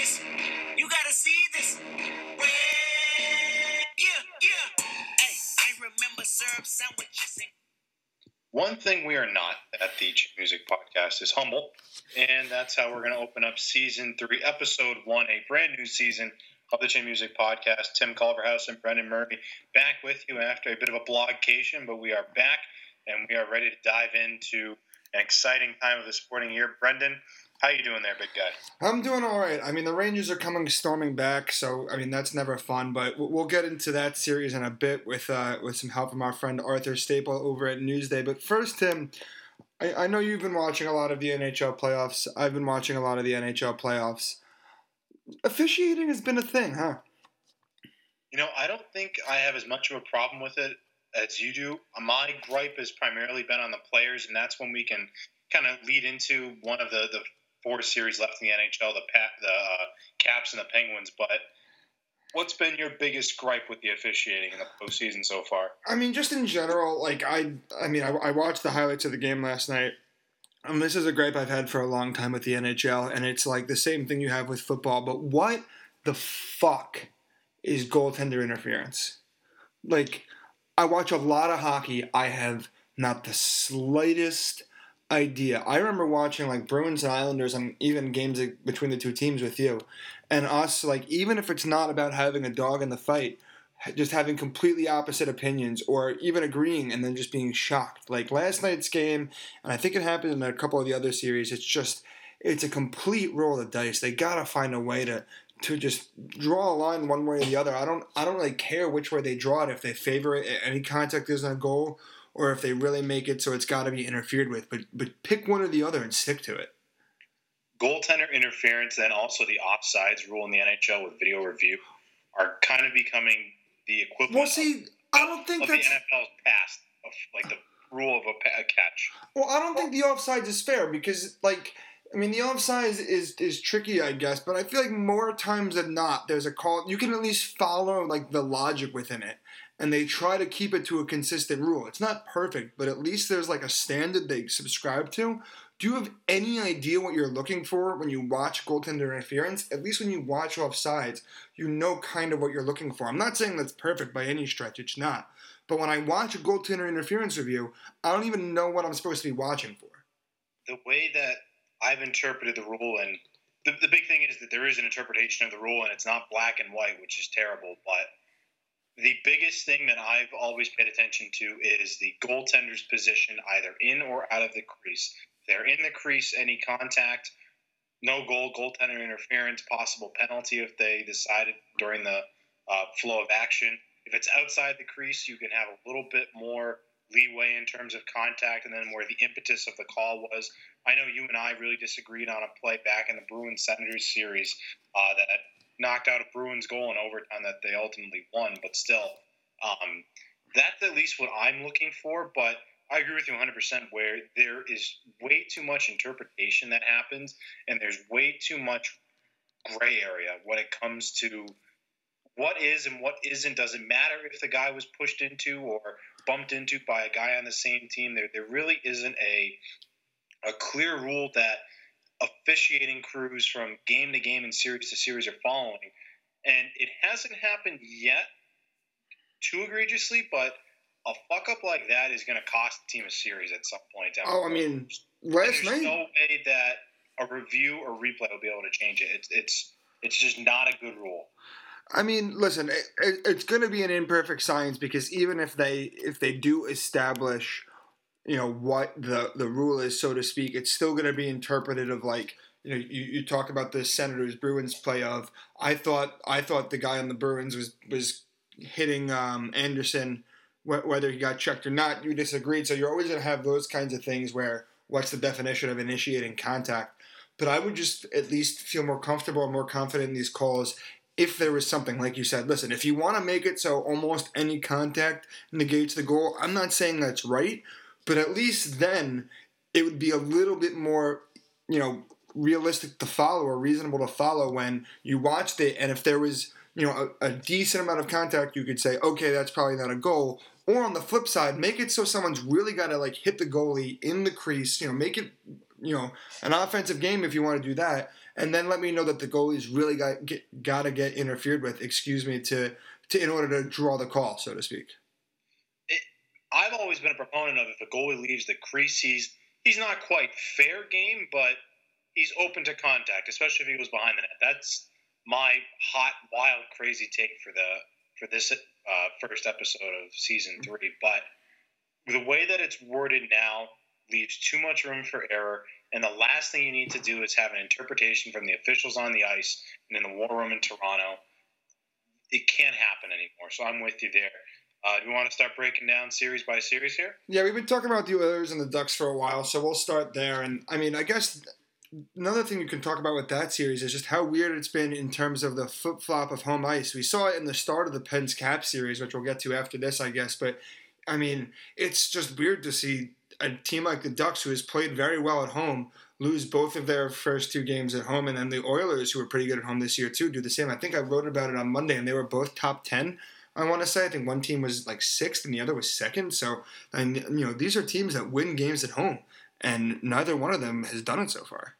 this. You gotta see this. Yeah, yeah. Hey, I remember sandwiches and One thing we are not at the Music Podcast is humble, and that's how we're going to open up season three, episode one, a brand new season of the Chin Music Podcast. Tim Culverhouse and Brendan Murray back with you after a bit of a blogcation, but we are back and we are ready to dive into an exciting time of the sporting year. Brendan, how you doing there, big guy? I'm doing all right. I mean, the Rangers are coming storming back, so I mean that's never fun. But we'll- get into that series in a bit with uh, with some help from our friend Arthur Staple over at Newsday. But first, Tim, I, I know you've been watching a lot of the NHL playoffs. I've been watching a lot of the NHL playoffs. Officiating has been a thing, huh? You know, I don't think I have as much of a problem with it as you do. My gripe has primarily been on the players, and that's when we can kind of lead into one of the, the four series left in the NHL, the Pat, the uh, Caps and the Penguins. But what's been your biggest gripe with the officiating in the postseason so far? I mean, just in general, like I, I mean, I, I watched the highlights of the game last night. And this is a gripe I've had for a long time with the NHL, and it's like the same thing you have with football. But what the fuck is goaltender interference? Like, I watch a lot of hockey. I have not the slightest idea. I remember watching like Bruins and Islanders and even games between the two teams with you, and us. Like, even if it's not about having a dog in the fight, just having completely opposite opinions or even agreeing and then just being shocked. Like last night's game, and I think it happened in a couple of the other series, it's just it's a complete roll of the dice. They gotta find a way to to just draw a line one way or the other. I don't I don't really care which way they draw it, if they favor it any contact isn't a goal, or if they really make it so it's gotta be interfered with. But but pick one or the other and stick to it. Goaltender interference, and also the offsides rule in the NHL with video review are kind of becoming the equivalent Well see, I don't think of the NFL's past of like the rule of a, a catch. Well, I don't think the offsides is fair because, like, I mean, the offsides is is tricky, I guess, but I feel like more times than not, there's a call. You can at least follow like the logic within it, and they try to keep it to a consistent rule. It's not perfect, but at least there's like a standard they subscribe to. Do you have any idea what you're looking for when you watch goaltender interference? At least when you watch offsides, you know kind of what you're looking for. I'm not saying that's perfect by any stretch. It's not. But when I watch a goaltender interference review, I don't even know what I'm supposed to be watching for. the way that I've interpreted the rule, and the, the big thing is that there is an interpretation of the rule, and it's not black and white, which is terrible. But the biggest thing that I've always paid attention to is the goaltender's position, either in or out of the crease. They're in the crease, any contact, no goal, goaltender interference, possible penalty if they decided during the uh, flow of action. If it's outside the crease, you can have a little bit more leeway in terms of contact, and then where the impetus of the call was. I know you and I really disagreed on a play back in the Bruins Senators series uh, that knocked out a Bruins goal in overtime that they ultimately won, but still, um, that's at least what I'm looking for. But I agree with you 100% where there is way too much interpretation that happens, and there's way too much gray area when it comes to what is and what isn't. Doesn't matter if the guy was pushed into or bumped into by a guy on the same team. There, there really isn't a a clear rule that officiating crews from game to game and series to series are following. And it hasn't happened yet too egregiously, but a fuck up like that is going to cost the team a series at some point. down the Oh, I mean, last there's night. no way that a review or replay will be able to change it. It's it's it's just not a good rule. I mean, listen, it, it, it's going to be an imperfect science because even if they if they do establish, you know, what the the rule is, so to speak, it's still going to be interpreted of like you know you, you talk about the Senators Bruins play of I thought I thought the guy on the Bruins was was hitting um, Anderson wh- whether he got checked or not. You disagreed, so you're always going to have those kinds of things where what's the definition of initiating contact. But I would just at least feel more comfortable and more confident in these calls if there was something like you said. Listen, if you want to make it so almost any contact negates the goal, I'm not saying that's right, but at least then it would be a little bit more, you know, realistic to follow or reasonable to follow when you watched it. And if there was, you know, a, a decent amount of contact, you could say, okay, that's probably not a goal. Or on the flip side, make it so someone's really got to like hit the goalie in the crease. You know, make it you know an offensive game if you want to do that, and then let me know that the goalie's really got got to get interfered with. Excuse me to to in order to draw the call, so to speak. I've always been a proponent of if a goalie leaves the crease, he's he's not quite fair game, but he's open to contact, especially if he goes behind the net. That's my hot, wild, crazy take for the for this uh, first episode of season three. But the way that it's worded now leaves too much room for error. And the last thing you need to do is have an interpretation from the officials on the ice and in the war room in Toronto. It can't happen anymore. So I'm with you there. Uh, do we want to start breaking down series by series here? Yeah, we've been talking about the Oilers and the Ducks for a while, so we'll start there. And I mean, I guess another thing you can talk about with that series is just how weird it's been in terms of the flip flop of home ice. We saw it in the start of the Pens Cap series, which we'll get to after this, I guess. But I mean, it's just weird to see a team like the Ducks, who has played very well at home, lose both of their first two games at home, and then the Oilers, who were pretty good at home this year too, do the same. I think I wrote about it on Monday, and they were both top ten. I want to say I think one team was like sixth and the other was second. So, and you know, these are teams that win games at home, and neither one of them has done it so far.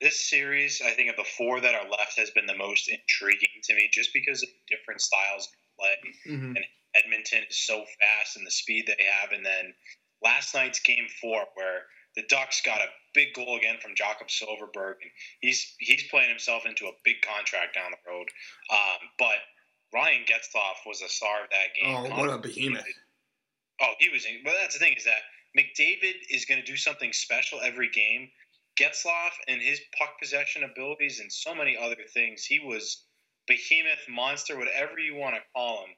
This series, I think, of the four that are left, has been the most intriguing to me, just because of different styles of play. Mm-hmm. And Edmonton is so fast and the speed they have, and then last night's game four, where the Ducks got a big goal again from Jakob Silfverberg, and he's he's playing himself into a big contract down the road. Um, but Ryan Getzlaf was a star of that game. Oh, what a behemoth! Oh, he was. But that's the thing is that McDavid is going to do something special every game. Getzlaf and his puck possession abilities and so many other things. He was behemoth, monster, whatever you want to call him.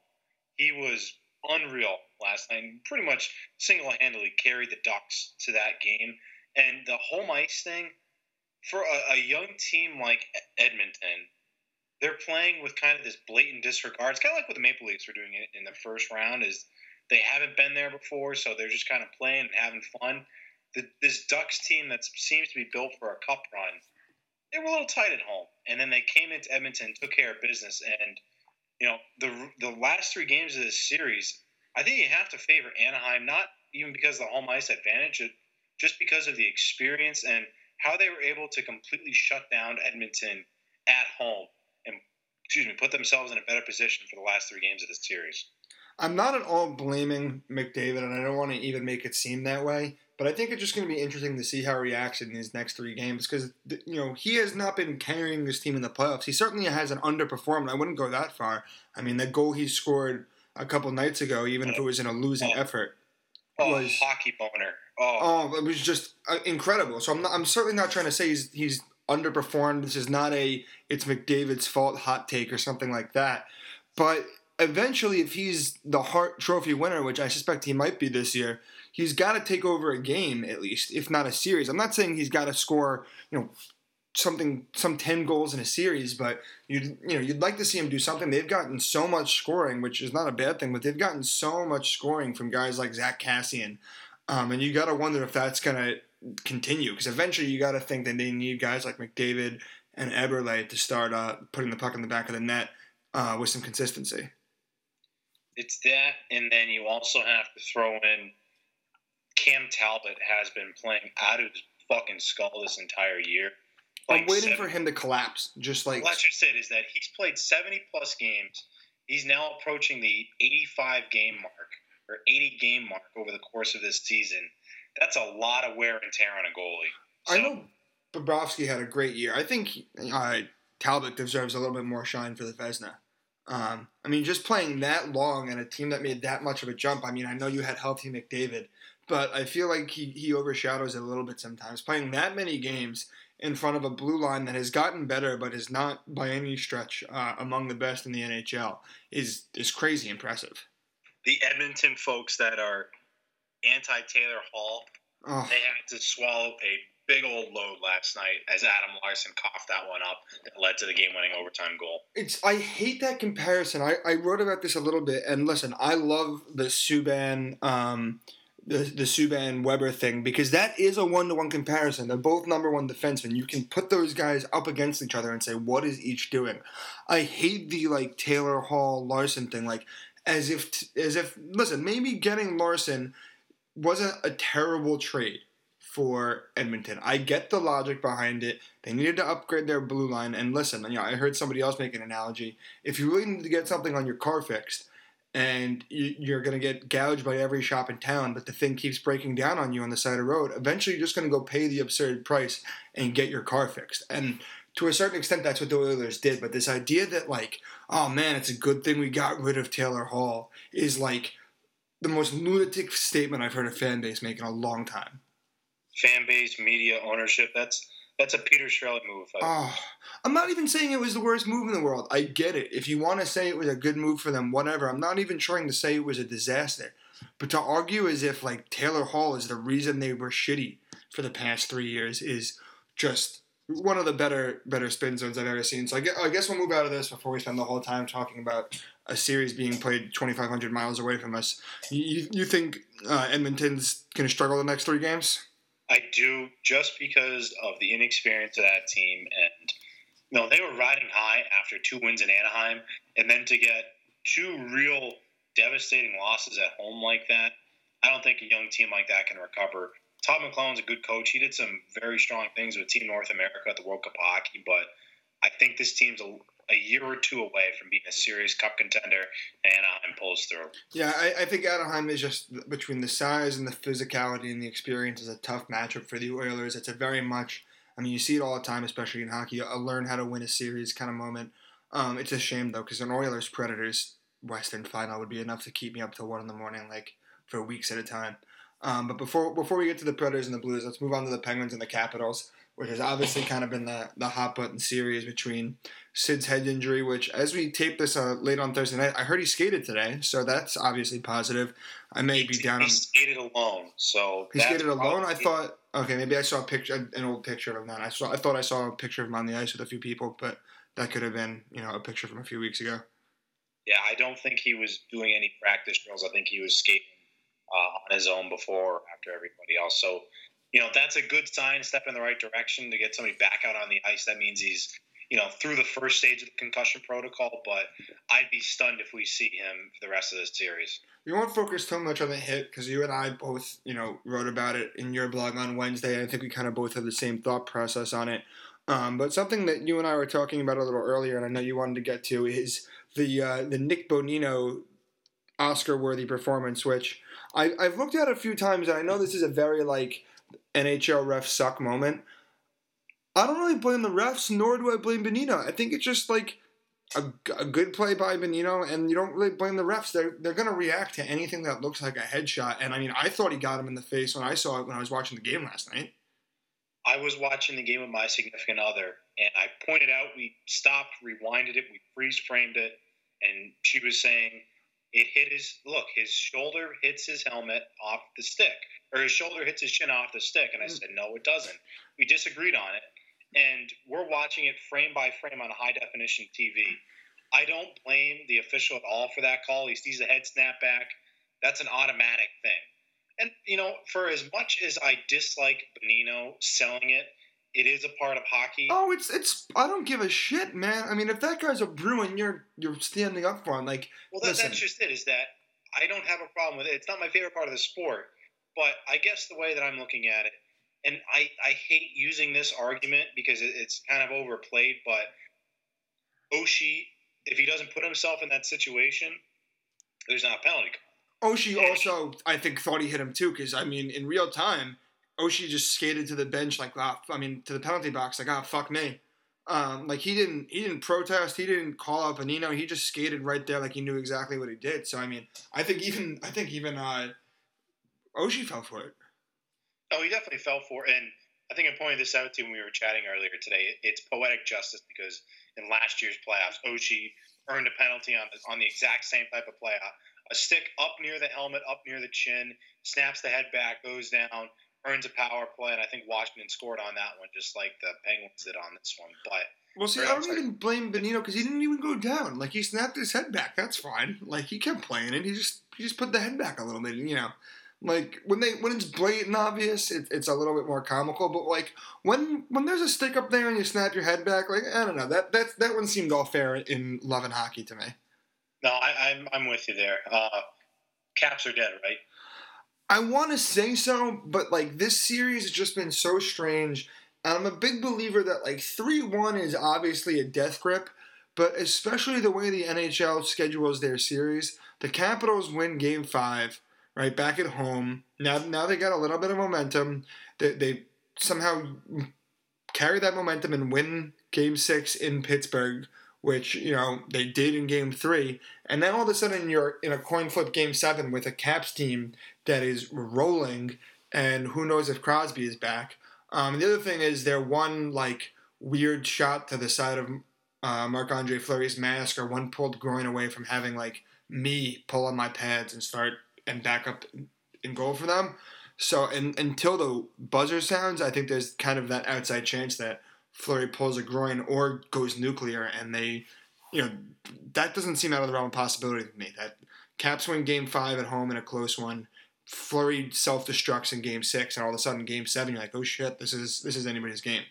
He was unreal last night. And pretty much single handedly carried the Ducks to that game. And the home ice thing for a, a young team like Edmonton, they're playing with kind of this blatant disregard. It's kind of like what the Maple Leafs were doing in, the first round. Is they haven't been there before, so they're just kind of playing and having fun. The, this Ducks team that seems to be built for a cup run, they were a little tight at home, and then they came into Edmonton, took care of business, and you know the the last three games of this series, I think you have to favor Anaheim, not even because of the home ice advantage, just because of the experience and how they were able to completely shut down Edmonton at home excuse me, put themselves in a better position for the last three games of this series. I'm not at all blaming McDavid, and I don't want to even make it seem that way. But I think it's just going to be interesting to see how he reacts in these next three games because you know he has not been carrying this team in the playoffs. He certainly hasn't underperformed. I wouldn't go that far. I mean, the goal he scored a couple nights ago, even if it was in a losing Oh. effort, Oh, was hockey boner. Oh, oh, it was just uh, incredible. So I'm not, I'm certainly not trying to say he's he's underperformed. This is not a it's McDavid's fault hot take or something like that. But eventually, if he's the Hart Trophy winner, which I suspect he might be this year, he's got to take over a game at least, if not a series. I'm not saying he's got to score, you know, something some 10 goals in a series, but you you know, you'd like to see him do something. They've gotten so much scoring, which is not a bad thing, but they've gotten so much scoring from guys like Zack Kassian. Um, and you got to wonder if that's going to continue because eventually you got to think that they need guys like McDavid and Eberle to start uh, putting the puck in the back of the net uh, with some consistency. it's that, and then you also have to throw in Cam Talbot has been playing out of his fucking skull this entire year. I'm waiting seven- for him to collapse, just like just it. Is that he's played seventy plus games. He's now approaching the eighty-five game mark or eighty game mark over the course of this season. That's a lot of wear and tear on a goalie. I know Bobrovsky had a great year. I think uh, Talbot deserves a little bit more shine for the Vezina. Um, I mean, just playing that long and a team that made that much of a jump. I mean, I know you had healthy McDavid, but I feel like he, he overshadows it a little bit sometimes. Playing that many games in front of a blue line that has gotten better, but is not by any stretch uh, among the best in the NHL is is crazy impressive. the Edmonton folks that are anti Taylor Hall, Oh, they had to swallow a big old load last night as Adam Larsson coughed that one up that led to the game-winning overtime goal. It's I hate that comparison. I, I wrote about this a little bit, and listen, I love the Subban um, the the Subban Weber thing because that is a one to one comparison. They're both number one defensemen. You can put those guys up against each other and say what is each doing. I hate the like Taylor Hall Larsson thing, like as if t- as if listen maybe getting Larsson wasn't a terrible trade for Edmonton. I get the logic behind it. They needed to upgrade their blue line. And listen, you know, I heard somebody else make an analogy. If you really need to get something on your car fixed, and you're going to get gouged by every shop in town, but the thing keeps breaking down on you on the side of the road. Eventually, you're just going to go pay the absurd price and get your car fixed. And to a certain extent, that's what the Oilers did. But this idea that, like, oh man, it's a good thing we got rid of Taylor Hall is like the most lunatic statement I've heard a fan base make in a long time. Fan base, media, ownership, that's that's a Peter Chiarelli move. Oh, I'm not even saying it was the worst move in the world. I get it. If you want to say it was a good move for them, whatever. I'm not even trying to say it was a disaster. But to argue as if like Taylor Hall is the reason they were shitty for the past three years is just one of the better better spin zones I've ever seen. So I guess, I guess we'll move out of this before we spend the whole time talking about a series being played 2,500 miles away from us. You, you think uh, Edmonton's going to struggle the next three games? I do, just because of the inexperience of that team. And, know, they were riding high after two wins in Anaheim, and then to get two real devastating losses at home like that, I don't think a young team like that can recover. Todd McLellan's a good coach. He did some very strong things with Team North America at the World Cup hockey, but I think this team's a, a year or two away from being a serious cup contender, and Anaheim pulls through. Yeah, I, I, think Anaheim is just between the size and the physicality and the experience is a tough matchup for the Oilers. It's a very much, I mean, you see it all the time, especially in hockey, a learn how to win a series kind of moment. Um, it's a shame though, because an Oilers Predators Western final would be enough to keep me up till one in the morning, like for weeks at a time. Um, but before before we get to the Predators and the Blues, let's move on to the Penguins and the Capitals, which has obviously kind of been the, the hot button series between Sid's head injury, which as we tape this uh, late on Thursday night, I heard he skated today, so that's obviously positive. I may be down. He skated alone, so he skated alone. I thought okay, maybe I saw a picture, an old picture of him. I saw, I thought I saw a picture of him on the ice with a few people, but that could have been you know a picture from a few weeks ago. Yeah, I don't think he was doing any practice drills. I think he was skating uh, on his own before or after everybody else. So, you know, that's a good sign, step in the right direction to get somebody back out on the ice. That means he's, you know, through the first stage of the concussion protocol, but I'd be stunned if we see him for the rest of this series. We won't focus too much on the hit because you and I both, you know, wrote about it in your blog on Wednesday. I think we kind of both have the same thought process on it. Um, but something that you and I were talking about a little earlier, and I know you wanted to get to, is the uh, the Nick Bonino Oscar worthy performance, which I, I've looked at a few times, and I know this is a very like NHL refs suck moment. I don't really blame the refs, nor do I blame Bonino. I think it's just like a, a good play by Bonino, and you don't really blame the refs. They're they're gonna react to anything that looks like a headshot. And I mean, I thought he got him in the face when I saw it when I was watching the game last night. I was watching the game with my significant other, and I pointed out we stopped, rewinded it, we freeze framed it, and she was saying it hit his look. His shoulder hits his helmet off the stick, or his shoulder hits his chin off the stick. And I hmm. said, no, it doesn't. We disagreed on it, and we're watching it frame by frame on a high definition TV. I don't blame the official at all for that call. He sees the head snap back. That's an automatic thing. And you know, for as much as I dislike Bonino selling it it is a part of hockey. Oh, it's it's. I don't give a shit, man. I mean, if that guy's a Bruin, you're you're standing up for him. Like, well, that, that's just it. Is that I don't have a problem with it. It's not my favorite part of the sport, but I guess the way that I'm looking at it, and I I hate using this argument because it, it's kind of overplayed, but Oshie, if he doesn't put himself in that situation, there's not a penalty. Oshie also, I think, thought he hit him too, because I mean, in real time Oshie just skated to the bench like, ah, I mean, to the penalty box like, ah, fuck me. Um, like he didn't he didn't protest, he didn't call out Bonino, he just skated right there like he knew exactly what he did. So I mean, I think even I think even uh, Oshie fell for it. Oh, he definitely fell for it. And I think I pointed this out to when we were chatting earlier today. It's poetic justice because in last year's playoffs, Oshie earned a penalty on on the exact same type of play. A stick up near the helmet, up near the chin, snaps the head back, goes down earns a power play, and I think Washington scored on that one, just like the Penguins did on this one. But well, see, I don't even blame Bonino because he didn't even go down. Like he snapped his head back. That's fine. Like he kept playing it. He just he just put the head back a little bit. You know, like when they when it's blatant obvious, it, it's a little bit more comical. But like when when there's a stick up there and you snap your head back, like I don't know that that that one seemed all fair in love and hockey to me. No, I, am I'm, I'm with you there. Uh, caps are dead, right? I want to say so, but like this series has just been so strange. And I'm a big believer that like 3 1 is obviously a death grip, but especially the way the NHL schedules their series, the Capitals win game five, right, back at home. Now, now they got a little bit of momentum. They, they somehow carry that momentum and win game six in Pittsburgh, which, you know, they did in game three. And then all of a sudden you're in a coin flip game seven with a Caps team that is rolling, and who knows if Crosby is back. Um, the other thing is their one, like, weird shot to the side of uh, Marc Andre Fleury's mask or one pulled groin away from having, like, me pull on my pads and start and back up and goal for them. So and, until the buzzer sounds, I think there's kind of that outside chance that Fleury pulls a groin or goes nuclear, and they, you know, that doesn't seem out of the realm of possibility to me. That Caps win Game Five at home in a close one. Fleury self destructs in Game Six, and all of a sudden, Game Seven, you're like, oh shit, this is this is anybody's game.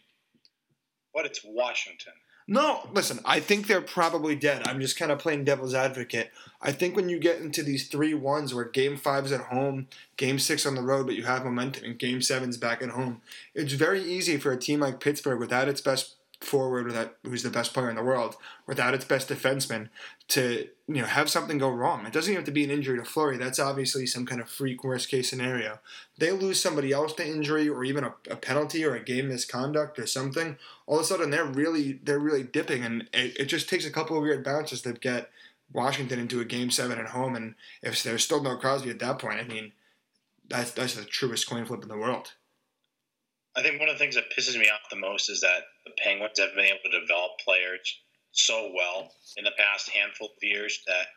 But it's Washington. No, listen, I think they're probably dead. I'm just kind of playing devil's advocate. I think when you get into these three ones where game five's at home, game six on the road, but you have momentum, and game seven's back at home, it's very easy for a team like Pittsburgh without its best forward, without who's the best player in the world, without its best defenseman, to you know have something go wrong. It doesn't even have to be an injury to Fleury. That's obviously some kind of freak worst case scenario. They lose somebody else to injury or even a, a penalty or a game misconduct or something. All of a sudden they're really they're really dipping, and it, it just takes a couple of weird bounces to get Washington into a game seven at home. And if there's still no Crosby at that point, I mean, that's that's the truest coin flip in the world. I think one of the things that pisses me off the most is that the Penguins have been able to develop players so well in the past handful of years that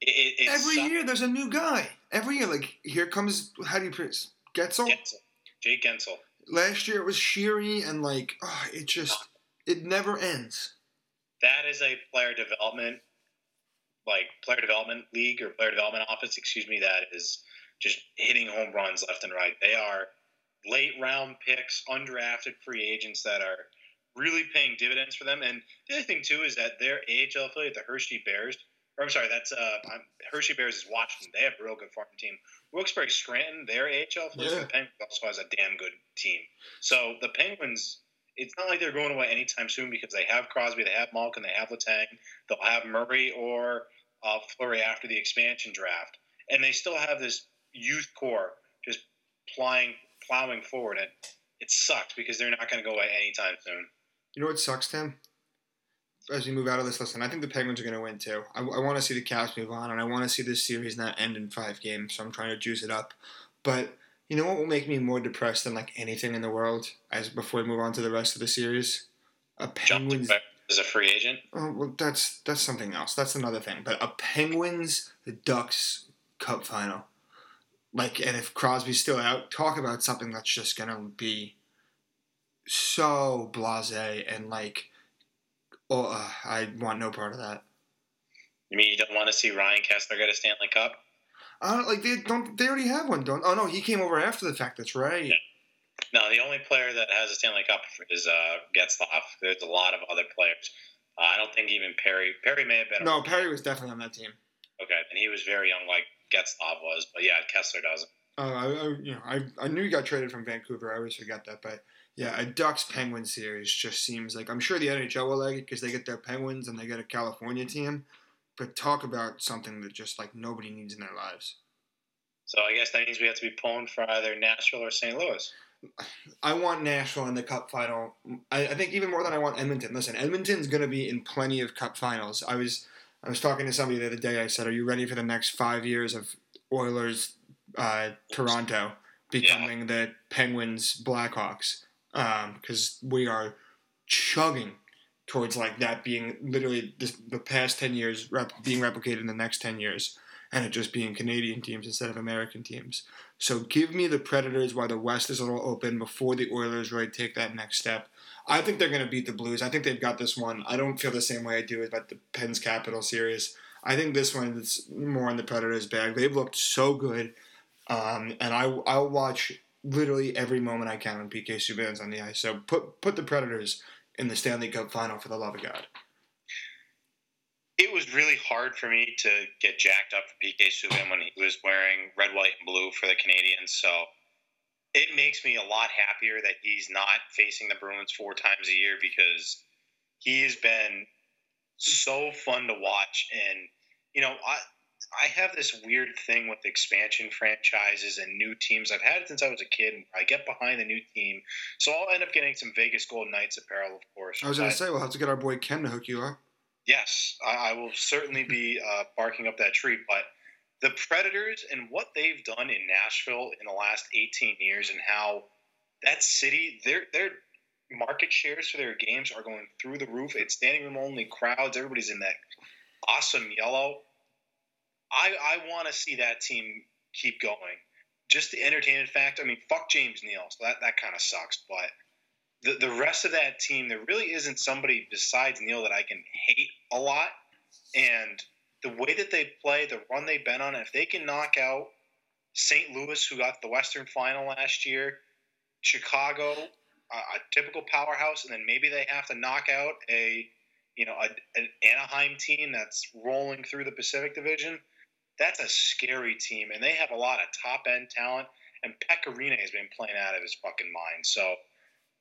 it, it Every sucks. year there's a new guy. Every year, like here comes how do you pronounce Getzel? Guentzel, Jake Guentzel. Last year it was Sheary, and like oh, it just it never ends. That is a player development, like player development league or player development office, excuse me. That is just hitting home runs left and right. They are late round picks, undrafted free agents that are really paying dividends for them. And the other thing too is that their AHL affiliate, the Hershey Bears, or I'm sorry, that's uh, I'm, Hershey Bears is Washington. They have a real good farm team. Wilkes-Barre Scranton, their AHL affiliate, Yeah. the Penguins also has a damn good team. So the Penguins, it's not like they're going away anytime soon because they have Crosby, they have Malkin, they have Letang, they'll have Murray or uh, Fleury after the expansion draft, and they still have this youth core just plying, plowing forward. And it sucks because they're not going to go away anytime soon. You know what sucks, Tim? As we move out of this, listen, I think the Penguins are going to win too. I, I want to see the Caps move on, and I want to see this series not end in five games. So I'm trying to juice it up. But you know what will make me more depressed than like anything in the world? As before we move on to the rest of the series, a Penguins. Is a free agent. Oh, well, that's that's something else. That's another thing. But a Penguins the Ducks Cup final, like, and if Crosby's still out, talk about something that's just gonna be so blasé and like, oh, uh, I want no part of that. You mean you don't want to see Ryan Kesler get a Stanley Cup? I don't like they don't. They already have one, don't? Oh no, he came over after the fact. That's right. Yeah. No, the only player that has a Stanley Cup is uh, Getzlaf. There's a lot of other players. Uh, I don't think even Perry. Perry may have been. No, Perry was definitely on that team. Okay, and he was very young, like Getzlaf was. But yeah, Kesler doesn't. Uh, I, I, you know, I, I knew he got traded from Vancouver. I always forget that, but yeah, a Ducks Penguin series just seems like I'm sure the NHL will like it because they get their Penguins and they get a California team. But talk about something that just like nobody needs in their lives. So I guess that means we have to be pulling for either Nashville or St. Louis. I want Nashville in the Cup final. I, I think even more than I want Edmonton. Listen, Edmonton's going to be in plenty of Cup finals. I was I was talking to somebody the other day. I said, "Are you ready for the next five years of Oilers, uh, Toronto becoming the Penguins, Blackhawks?" Because we are chugging towards like that being literally this, the past ten years rep, being replicated in the next ten years, and it just being Canadian teams instead of American teams. So give me the Predators while the West is a little open before the Oilers really take that next step. I think they're going to beat the Blues. I think they've got this one. I don't feel the same way I do about the Pens Capital series. I think this one is more in the Predators' bag. They've looked so good, um, and I I'll watch literally every moment I can when PK Subban's on the ice. So put put the Predators in the Stanley Cup final for the love of God. it was really hard for me to get jacked up for PK Subban when he was wearing red, white, and blue for the Canadiens. So it makes me a lot happier that he's not facing the Bruins four times a year because he has been so fun to watch. And you know, I I have this weird thing with expansion franchises and new teams. I've had it since I was a kid. And I get behind the new team, so I'll end up getting some Vegas Golden Knights apparel, of course. I was going to say we'll have to get our boy Ken to hook you up. Yes, I, I will certainly be uh, barking up that tree. But the Predators and what they've done in Nashville in the last 18 years, and how that city, their their market shares for their games are going through the roof. It's standing room only crowds. Everybody's in that awesome yellow. I I want to see that team keep going. Just the entertainment factor. I mean, fuck James Neal, so that that kind of sucks. But the the rest of that team, there really isn't somebody besides Neal that I can hate a lot. And the way that they play, the run they've been on, if they can knock out St. Louis, who got the Western Final last year, Chicago, a, a typical powerhouse, and then maybe they have to knock out a you know a, an Anaheim team that's rolling through the Pacific Division. That's a scary team, and they have a lot of top end talent. And Pekka Rinne has been playing out of his fucking mind. So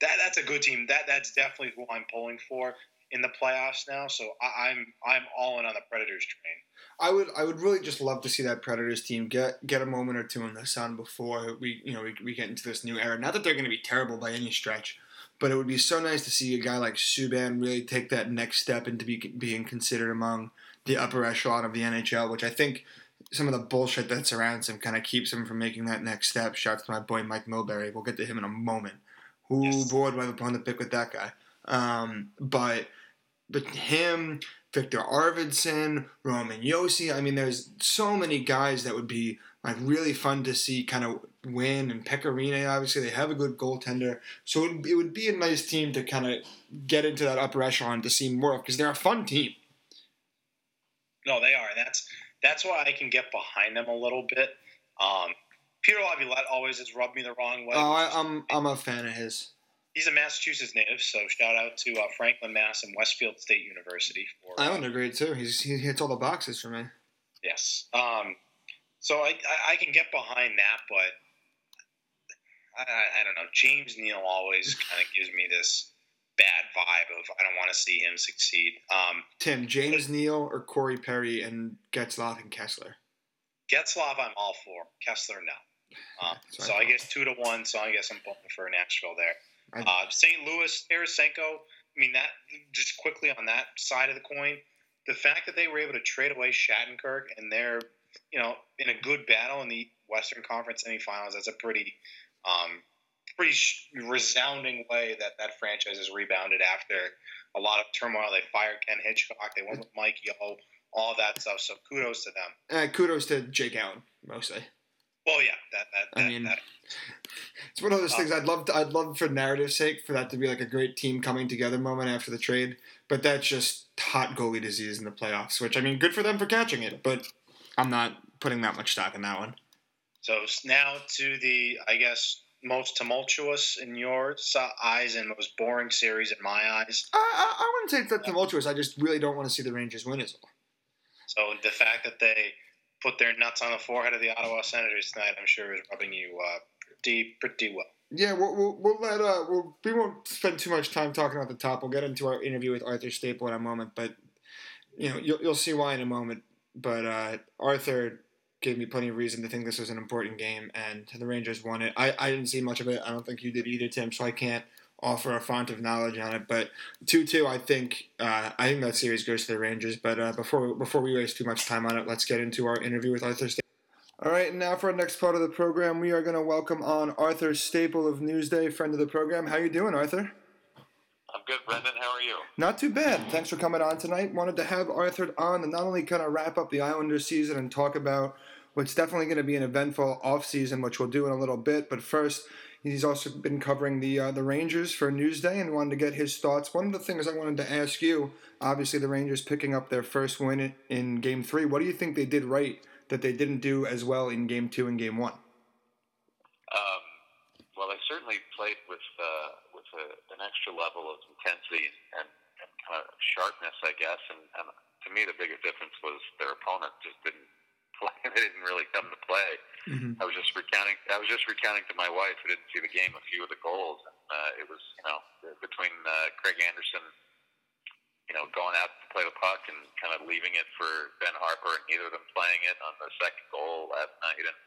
that that's a good team. That that's definitely who I'm pulling for in the playoffs now. So I, I'm I'm all in on the Predators train. I would I would really just love to see that Predators team get get a moment or two in the sun before we you know we, we get into this new era. Not that they're going to be terrible by any stretch, but it would be so nice to see a guy like Subban really take that next step into be, being considered among the upper echelon of the NHL, which I think some of the bullshit that surrounds him kind of keeps him from making that next step. Shouts to my boy Mike Milbury. We'll get to him in a moment. Who Yes. boy do I have a bone to pick with that guy? Um, but but him, Viktor Arvidsson, Roman Josi. I mean, there's so many guys that would be like really fun to see kind of win. And Pekka Rinne, obviously, they have a good goaltender, so it, it would be a nice team to kind of get into that upper echelon to see more of because they're a fun team. No, they are, that's that's why I can get behind them a little bit. Um, Peter Laviolette always has rubbed me the wrong way. Oh, I, I'm I'm a fan of his. He's a Massachusetts native, so shout out to uh, Franklin, Mass, and Westfield State University for uh, Islander great too. He's he hits all the boxes for me. Yes. Um, so I, I I can get behind that, but I, I, I don't know. James Neal always kind of gives me this bad vibe of I don't want to see him succeed. Um, Tim James Neal or Corey Perry and Getzlaff and Kesler. Getzlaf, I'm all for. Kesler, no. Um, so I I guess two to one. So I guess I'm pulling for Nashville there. I- Uh, St. Louis, Tarasenko. I mean that just quickly on that side of the coin, the fact that they were able to trade away Shattenkirk and they're you know in a good battle in the Western Conference semifinals. That's a pretty um, pretty resounding way that that franchise has rebounded after a lot of turmoil. They fired Ken Hitchcock. They went with Mike Yeo. All that stuff. So kudos to them. Uh, kudos to Jake Allen mostly. Well, yeah, that that, I that, mean, that It's one of those Uh, things I'd love. To, I'd love for narrative's sake for that to be like a great team coming together moment after the trade. But that's just hot goalie disease in the playoffs. Which I mean, good for them for catching it. But I'm not putting that much stock in that one. So now to the, I guess, most tumultuous in your eyes and most boring series in my eyes. I, I, I wouldn't say it's that tumultuous. I just really don't want to see the Rangers win. Is all. So the fact that they put their nuts on the forehead of the Ottawa Senators tonight, I'm sure, is rubbing you uh, pretty pretty well. Yeah, we'll, we'll, we'll let uh we'll, we won't spend too much time talking about the top. We'll get into our interview with Arthur Staple in a moment, but you know you'll you'll see why in a moment. But uh, Arthur gave me plenty of reason to think this was an important game, and the Rangers won it. I, I didn't see much of it. I don't think you did either, Tim. So I can't offer a font of knowledge on it. But two two, I think uh, I think that series goes to the Rangers. But uh, before before we waste too much time on it, let's get into our interview with Arthur Staple. All right, now for our next part of the program, we are going to welcome on Arthur Staple of Newsday, friend of the program. How you doing, Arthur? I'm good, Brendan. How are you? Not too bad. Thanks for coming on tonight. Wanted to have Arthur on and not only kind of wrap up the Islanders season and talk about what's definitely going to be an eventful offseason, which we'll do in a little bit. But first, he's also been covering the uh, the Rangers for Newsday and wanted to get his thoughts. One of the things I wanted to ask you, obviously the Rangers picking up their first win in, Game Three. What do you think they did right that they didn't do as well in Game Two and Game One? Um, well, they certainly played with uh, an extra level of intensity and, and kind of sharpness, I guess. And, and to me, the biggest difference was their opponent just didn't play. they didn't really come to play. Mm-hmm. I was just recounting. I was just recounting to my wife who didn't see the game a few of the goals, and uh, it was you know between uh, Craig Anderson, you know, going out to play the puck and kind of leaving it for Ben Harpur, and neither of them playing it on the second goal last night, and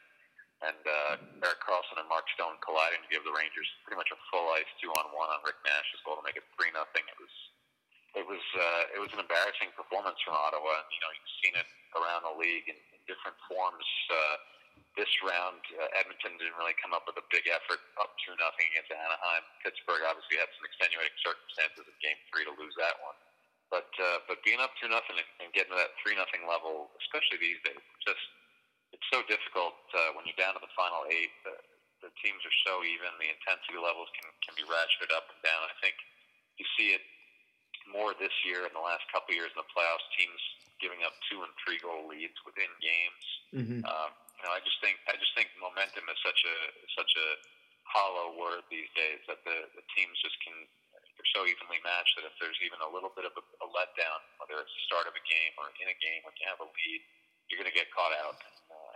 and uh, Erik Karlsson and Mark Stone colliding to give the Rangers pretty much a full ice two on one on Rick Nash's goal to make it three nothing. It was it was uh, it was an embarrassing performance from Ottawa. And, you know, you've seen it around the league in, in different forms. Uh, this round, uh, Edmonton didn't really come up with a big effort, up two nothing against Anaheim. Pittsburgh obviously had some extenuating circumstances in Game Three to lose that one. But uh, but being up two nothing and, and getting to that three nothing level, especially these days, just it's so difficult uh, when you're down to the final eight. The, the teams are so even. The intensity levels can can be ratcheted up and down. I think you see it more this year in the last couple of years in the playoffs. Teams giving up two and three goal leads within games. Mm-hmm. Um, you know, I just think I just think momentum is such a such a hollow word these days that the the teams just can they're so evenly matched that if there's even a little bit of a, a letdown, whether it's the start of a game or in a game when you have a lead, you're going to get caught out.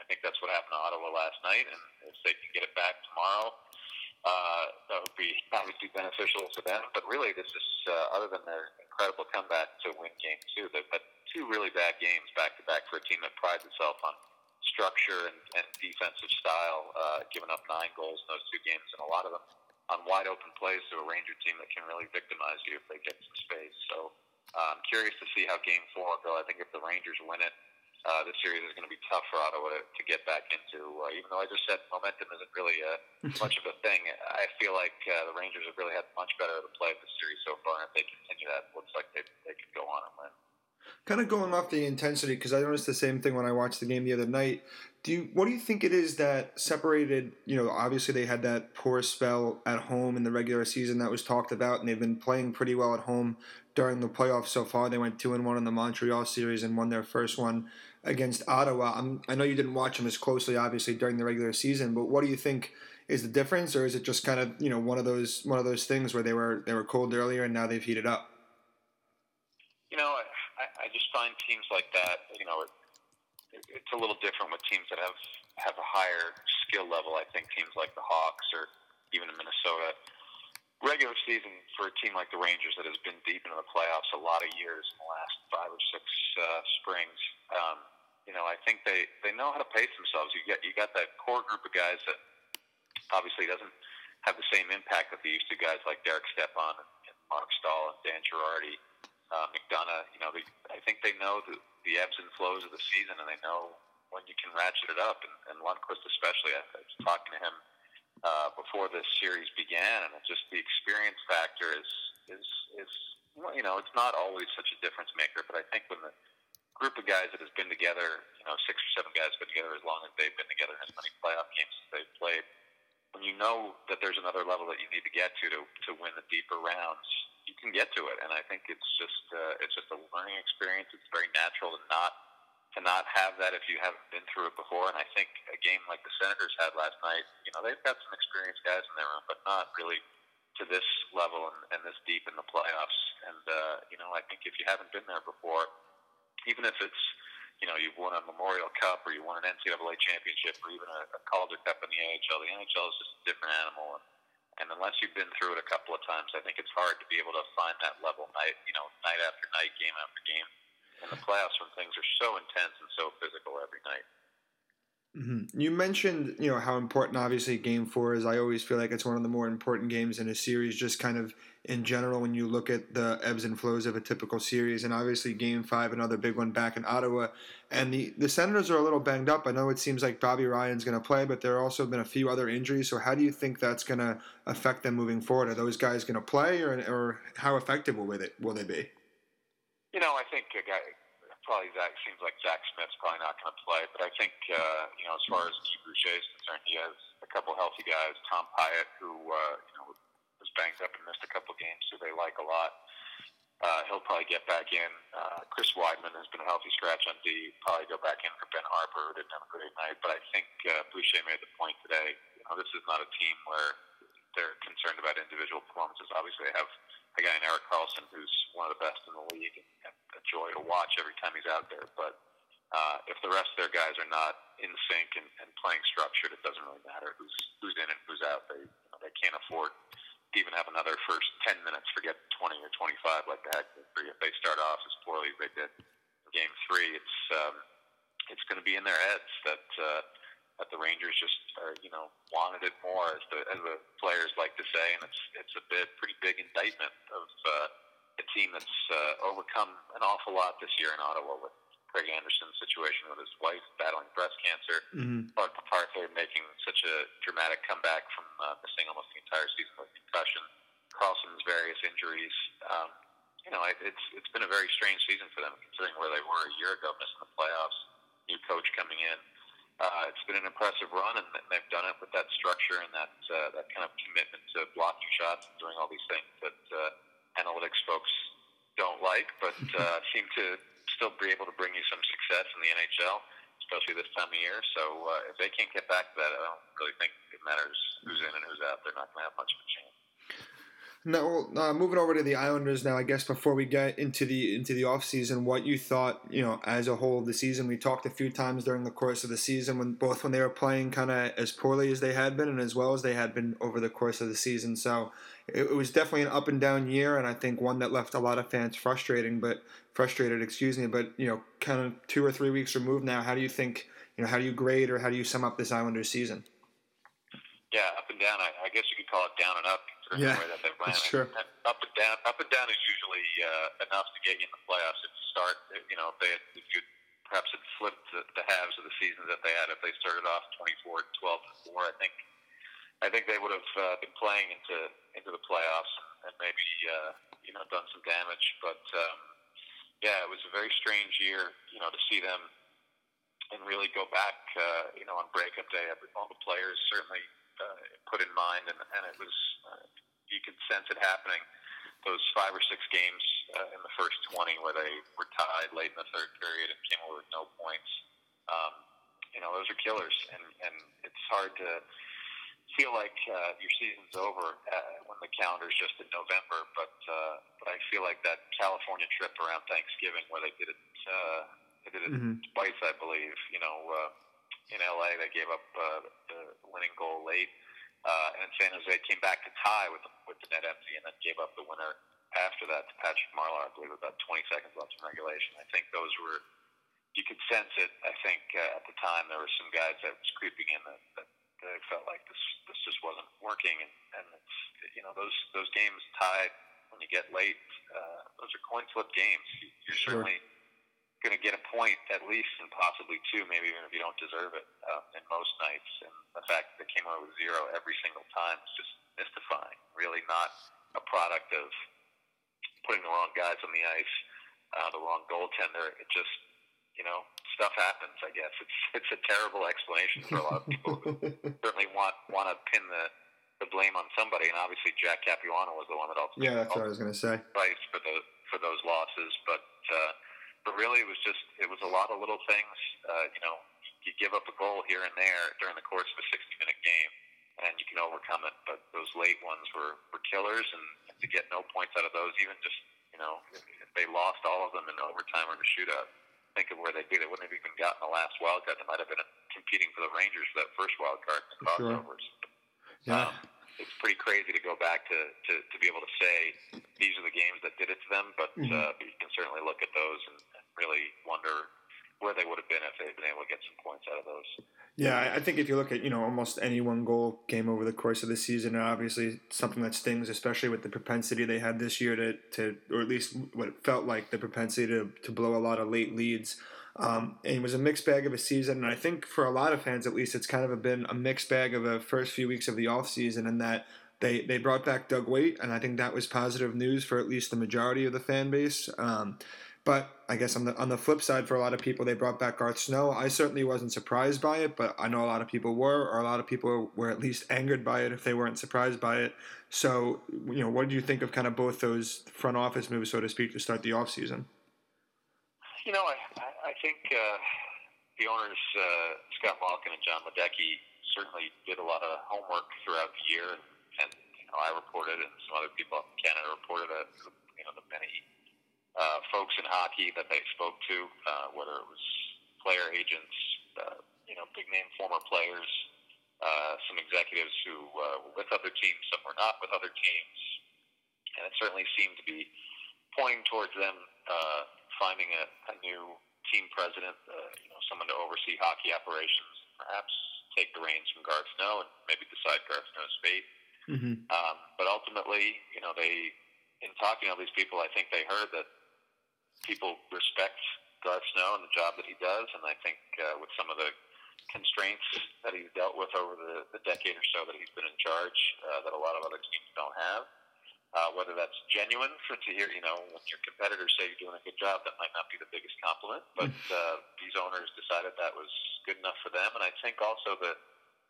I think that's what happened to Ottawa last night, and if they can get it back tomorrow, uh, that would be obviously beneficial to them. But really, this is uh, other than their incredible comeback to win game two, they've had two really bad games back to back for a team that prides itself on structure and, and defensive style, uh, giving up nine goals in those two games, and a lot of them on wide open plays to a Ranger team that can really victimize you if they get some space. So uh, I'm curious to see how Game Four will go. I think if the Rangers win it, uh, this series is going to be tough for Ottawa to, to get back into. Uh, even though I just said momentum isn't really a, much of a thing, I feel like uh, the Rangers have really had much better to play of the series so far. And if they continue that, it looks like they they could go on and win. Kind of going off the intensity because I noticed the same thing when I watched the game the other night. Do you what do you think it is that separated? You know, obviously they had that poor spell at home in the regular season that was talked about, and they've been playing pretty well at home during the playoffs so far. They went two and one in the Montreal series and won their first one against Ottawa. I'm, I know you didn't watch them as closely, obviously, during the regular season, but what do you think is the difference, or is it just kind of you know one of those one of those things where they were they were cold earlier and now they've heated up? You know, I, I just find teams like that. You know, it, it's a little different with teams that have have a higher skill level. I think teams like the Hawks or even in Minnesota. Regular season for a team like the Rangers that has been deep into the playoffs a lot of years in the last five or six uh, springs. Um, you know, I think they they know how to pace themselves. You get you got that core group of guys that obviously doesn't have the same impact that they used to. Guys like Derek Stepan and, and Marc Staal and Dan Girardi, uh, McDonagh. You know, they, I think they know the, the ebbs and flows of the season, and they know when you can ratchet it up. And, and Lundqvist especially, I, I was talking to him uh, before this series began, and it's just the experience factor is is is well, you know, it's not always such a difference maker, but I think when the group of guys that has been together, you know, six or seven guys been together as long as they've been together as many playoff games as they've played, when you know that there's another level that you need to get to to, to win the deeper rounds, you can get to it. And I think it's just uh, it's just a learning experience. It's very natural to not to not have that if you haven't been through it before. And I think a game like the Senators had last night, you know, they've got some experienced guys in their room, but not really to this level and, and this deep in the playoffs. And uh, you know, I think if you haven't been there before, even if it's you know you've won a Memorial Cup or you won an NCAA championship or even a, a Calder Cup in the AHL, the NHL is just a different animal. And, and unless you've been through it a couple of times, I think it's hard to be able to find that level night, you know, night after night, game after game in the playoffs when things are so intense and so physical every night. Mm-hmm. You mentioned, you know, how important obviously Game Four is. I always feel like it's one of the more important games in a series, just kind of in general when you look at the ebbs and flows of a typical series. And obviously, Game Five, another big one back in Ottawa, and the the Senators are a little banged up. I know it seems like Bobby Ryan's going to play, but there have also been a few other injuries. So how do you think that's going to affect them moving forward? Are those guys going to play, or or how effective will it will they be? You know, I think a guy probably Zach seems like Zack Smith's probably not going to play, but I think uh, you know as far as Guy Boucher is concerned, he has a couple healthy guys. Tom Pyatt, who uh, you know banged up and missed a couple games, who they like a lot. Uh, he'll probably get back in. Uh, Chris Wideman has been a healthy scratch on D. Probably go back in for Ben Harpur, who didn't have a great night. But I think uh, Boucher made the point today. You know, this is not a team where they're concerned about individual performances. Obviously, they have a guy in Karlsson Karlsson, who's one of the best in the league and a joy to watch every time he's out there. But uh, if the rest of their guys are not in sync and, and playing structured, it doesn't really matter who's who's in and who's out. They you know, they can't afford even have another first ten minutes. Forget twenty or twenty five like that. If they start off as poorly as they did in Game Three, it's um, it's going to be in their heads that. Uh, that the Rangers just are, you know, wanted it more, as the as the players like to say, and it's it's a bit pretty big indictment of uh, a team that's uh, overcome an awful lot this year in Ottawa with Craig Anderson's situation with his wife battling breast cancer, Mm-hmm. Clarke MacArthur making such a dramatic comeback from uh, missing almost the entire season with concussion, Karlsson's various injuries. Um, you know, it, it's it's been a very strange season for them considering where they were a year ago, missing the playoffs, new coach coming in. Uh, it's been an impressive run, and they've done it with that structure and that uh, that kind of commitment to blocking shots and doing all these things that uh, analytics folks don't like, but uh, seem to still be able to bring you some success in the NHL, especially this time of year. So uh, if they can't get back to that, I don't really think it matters who's in and who's out. They're not going to have much of a chance. Now, uh, moving over to the Islanders now, I guess before we get into the into the off season, what you thought, you know, as a whole of the season. We talked a few times during the course of the season when both when they were playing kind of as poorly as they had been and as well as they had been over the course of the season. So it, it was definitely an up and down year, and I think one that left a lot of fans frustrating, but frustrated, excuse me. But you know, kind of two or three weeks removed now, how do you think? You know, how do you grade or how do you sum up this Islanders season? Yeah, up and down. I, I guess you could call it down and up. Considering Yeah, the way that they're playing. that's true. And Up and down. Up and down is usually uh, enough to get you in the playoffs. If you start, you know, if they if you perhaps had flipped the, the halves of the season that they had, if they started off 24, 12, and four, I think I think they would have uh, been playing into into the playoffs and maybe uh, you know done some damage. But um, yeah, it was a very strange year, you know, to see them and really go back, uh, you know, on breakup day. All the players certainly uh, put in mind, and, and it was uh, you could sense it happening. Those five or six games uh, in the first twenty where they were tied late in the third period and came over with no points. Um, you know, those are killers, and and it's hard to feel like uh, your season's over uh, when the calendar's just in November. But uh, but I feel like that California trip around Thanksgiving where they did it. Uh, they did it Mhm. twice, I believe. You know, uh, in LA they gave up uh, the winning goal late, uh, and San Jose came back to tie with the, with the net empty, and then gave up the winner after that to Patrick Marleau. I believe with about 20 seconds left in regulation. I think those were. You could sense it. I think uh, at the time there were some guys that was creeping in that, that they felt like this this just wasn't working, and, and it's you know those those games tied when you get late. Uh, those are coin flip games. You, you're Sure. certainly going to get a point at least, and possibly two, maybe even if you don't deserve it. Uh, in most nights, and the fact that they came out with zero every single time is just mystifying. Really, not a product of putting the wrong guys on the ice, uh, the wrong goaltender. It just you know, stuff happens. I guess it's it's a terrible explanation for a lot of people who certainly want want to pin the the blame on somebody, and obviously Jack Capuano was the one that ultimately yeah, that's what I was gonna say. price for the for those losses. But uh, but really, it was just it was a lot of little things. Uh, you know, you give up a goal here and there during the course of a 60 minute game, and you can overcome it. But those late ones were were killers, and to get no points out of those, even just you know, if if they lost all of them in overtime or in a shootout. Think of where they'd be. They wouldn't have even gotten the last wild card. They might have been competing for the Rangers for that first wild card in the For sure. Yeah. Um, it's pretty crazy to go back to, to, to be able to say these are the games that did it to them, but, Mhm. uh, you can certainly look at those and really wonder where they would have been if they'd been able to get some points out of those. Yeah, I- think if you look at you know almost any one goal game over the course of the season, obviously something that stings, especially with the propensity they had this year to, to or at least what it felt like the propensity to, to blow a lot of late leads. Um, and it was a mixed bag of a season, and I think for a lot of fans, at least, it's kind of been a mixed bag of a first few weeks of the off season, in that they they brought back Doug Weight, and I think that was positive news for at least the majority of the fan base. Um, but I guess on the on the flip side, for a lot of people, they brought back Garth Snow. I certainly wasn't surprised by it, but I know a lot of people were, or a lot of people were at least angered by it if they weren't surprised by it. So, you know, what do you think of kind of both those front office moves, so to speak, to start the off season? You know, I, I, think uh, the owners, uh, Scott Malkin and Jon Ledecky, certainly did a lot of homework throughout the year, and, and you know, I reported, and some other people in Canada reported that you know the in hockey that they spoke to, uh, whether it was player agents, uh, you know, big name former players, uh, some executives who uh, were with other teams, some were not with other teams, and it certainly seemed to be pointing towards them uh, finding a, a new team president, uh, you know, someone to oversee hockey operations, perhaps take the reins from Garth Snow and maybe decide Garth Snow's fate. Mm-hmm. Um, but ultimately, you know, they, in talking to all these people, I think they heard that people respect Garth Snow and the job that he does, and I think uh, with some of the constraints that he's dealt with over the, the decade or so that he's been in charge, uh, that a lot of other teams don't have. Uh, whether that's genuine for to hear, you know, when your competitors say you're doing a good job, that might not be the biggest compliment. But uh, these owners decided that was good enough for them, and I think also the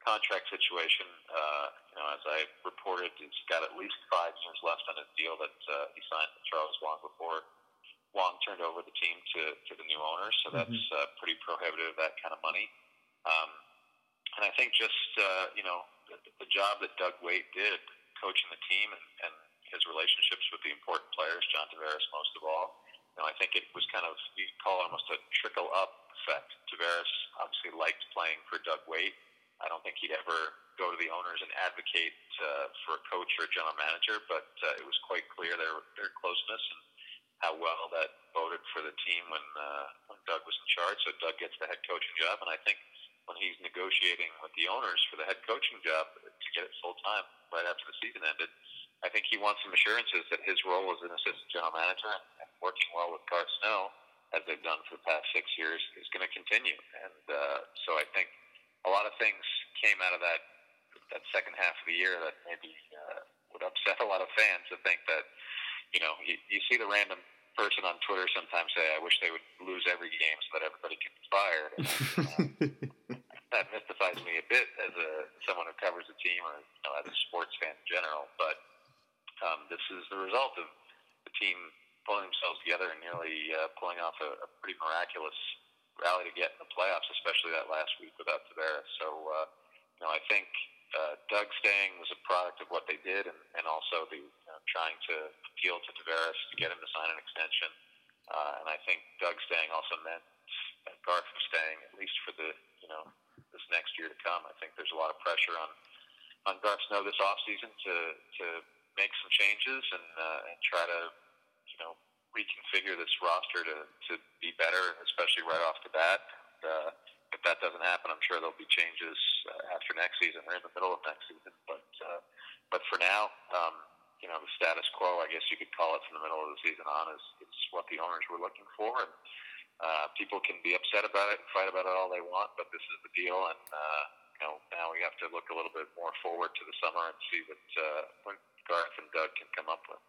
contract situation, uh, you know, as I reported, he's got at least five years left on his deal that uh, he signed with Charles Wang before Wang turned over the team to, to the new owners. So that's uh, pretty prohibitive, of that kind of money. Um, and I think just, uh, you know, the, the job that Doug Weight did coaching the team and, and his relationships with the important players, John Tavares most of all, you know, I think it was kind of, you could call it almost a trickle up effect. Tavares obviously liked playing for Doug Weight. I don't think he'd ever go to the owners and advocate uh, for a coach or a general manager, but uh, it was quite clear their their closeness and how well that boded for the team when uh, when Doug was in charge. So Doug gets the head coaching job, and I think when he's negotiating with the owners for the head coaching job to get it full time right after the season ended, I think he wants some assurances that his role as an assistant general manager and, working well with Garth Snow, as they've done for the past six years, is going to continue. And uh, so I think a lot of things came out of that that second half of the year that maybe uh, would upset a lot of fans to think that you know you, you see the random person on Twitter sometimes say, "I wish they would lose every game so that everybody can be fired." And, uh, that mystifies me a bit as a someone who covers a team or you know as a sports fan in general. But um, this is the result of the team pulling themselves together and nearly uh, pulling off a, a pretty miraculous rally to get in the playoffs, especially that last week without Tavares. So, uh, you know, I think uh, Doug staying was a product of what they did, and, and also the you trying to appeal to Tavares to get him to sign an extension. Uh, and I think Doug staying also meant was staying at least for the you know this next year to come. I think there's a lot of pressure on on Garth Snow this offseason to to make some changes and uh, and try to you know reconfigure this roster to, to be better, especially right off the bat. And, uh, if that doesn't happen, I'm sure there'll be changes uh, after next season or in the middle of next season. But uh, but for now, um, you know, the status quo, I guess you could call it from the middle of the season on, is, is what the owners were looking for. And uh, people can be upset about it and fight about it all they want, but this is the deal. And uh, you know, now we have to look a little bit more forward to the summer and see what uh, what Garth and Doug can come up with.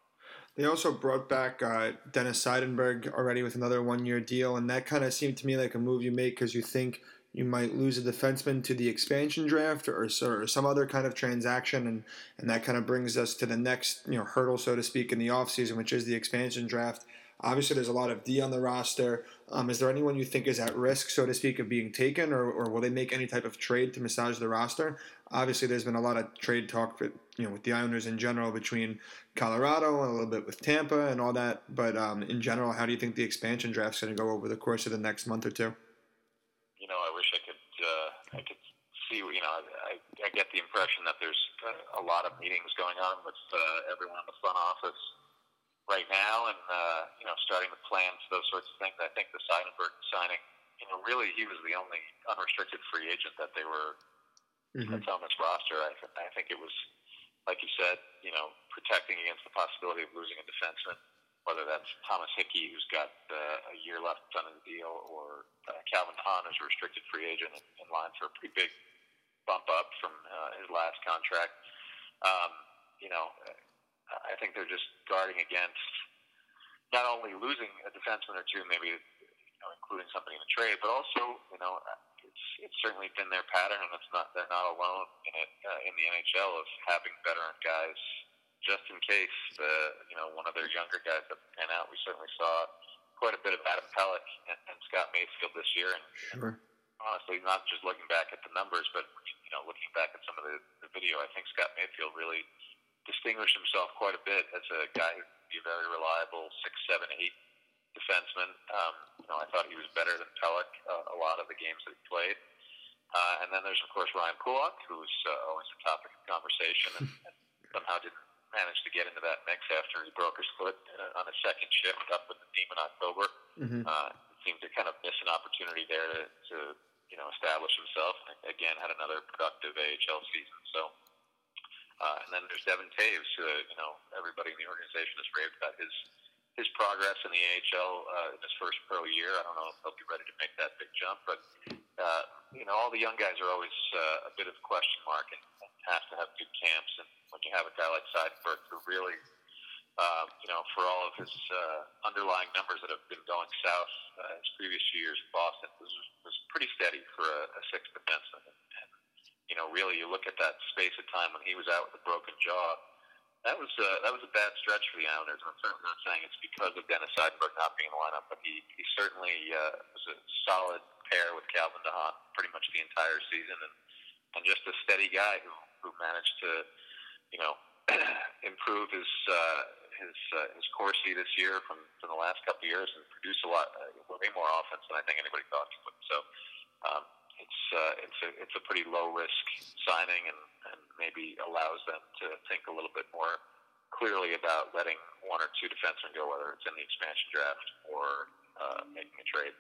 They also brought back uh, Dennis Seidenberg already with another one-year deal, and that kind of seemed to me like a move you make because you think you might lose a defenseman to the expansion draft or, or some other kind of transaction, and, and that kind of brings us to the next you know hurdle, so to speak, in the offseason, which is the expansion draft. Obviously, there's a lot of D on the roster. Um, is there anyone you think is at risk, so to speak, of being taken, or, or will they make any type of trade to massage the roster? Obviously, there's been a lot of trade talk, with, you know, with the Islanders in general between Colorado and a little bit with Tampa and all that. But um, in general, how do you think the expansion draft's going to go over the course of the next month or two? You know, I wish I could. Uh, I could see. You know, I, I get the impression that there's a lot of meetings going on with uh, everyone in the front office right now, and uh, you know, starting to plan for those sorts of things. I think the Seidenberg signing, you know, really he was the only unrestricted free agent that they were mm-hmm. that's on this roster. I, th- I think it was, like you said, you know, protecting against the possibility of losing a defenseman, whether that's Thomas Hickey, who's got uh, a year left on his deal, or uh, Calvin DeHaan, who's a restricted free agent in, in line for a pretty big bump up from uh, his last contract. Um, you know, I think they're just guarding against not only losing a defenseman or two, maybe you know, including somebody in the trade, but also, you know, it's it's certainly been their pattern, and it's not they're not alone in it uh, in the NHL of having veteran guys just in case the you know one of their younger guys that pan out. We certainly saw quite a bit of Adam Pelech and, and Scott Mayfield this year, and, sure. honestly, not just looking back at the numbers, but you know looking back at some of the, the video, I think Scott Mayfield really distinguished himself quite a bit as a guy who could be a very reliable, six, seven, eight defenseman. Um, you know, I thought he was better than Pelech uh, a lot of the games that he played. Uh, and then there's of course Ryan Pulock, who's uh, always a topic of conversation, and, and somehow didn't manage to get into that mix after he broke his foot uh, on a second shift up with the team in October. Mm-hmm. Uh, seemed to kind of miss an opportunity there to, to you know establish himself. And again, had another productive AHL season. So. Uh, and then there's Devon Toews, who, uh, you know, everybody in the organization has raved about his his progress in the AHL uh, in his first pro year. I don't know if he'll be ready to make that big jump, but uh, you know, all the young guys are always uh, a bit of a question mark and, have to have good camps. And when you have a guy like Seidenberg who really, uh, you know, for all of his uh, underlying numbers that have been going south uh, his previous few years in Boston, was was pretty steady for a, a sixth defenseman. And, and you know, really, you look at that space of time when he was out with a broken jaw that was uh, that was a bad stretch for the Islanders. I'm certainly not saying it's because of Dennis Seidenberg not being in the lineup, but he he certainly uh, was a solid pair with Calvin DeHaan pretty much the entire season, and and just a steady guy who who managed to, you know, improve his uh, his uh, his Corsi this year from from the last couple of years and produce a lot uh, way more offense than I think anybody thought he would. So. Um, it's uh, it's a it's a pretty low risk signing and, and maybe allows them to think a little bit more clearly about letting one or two defensemen go, whether it's in the expansion draft or uh, making a trade.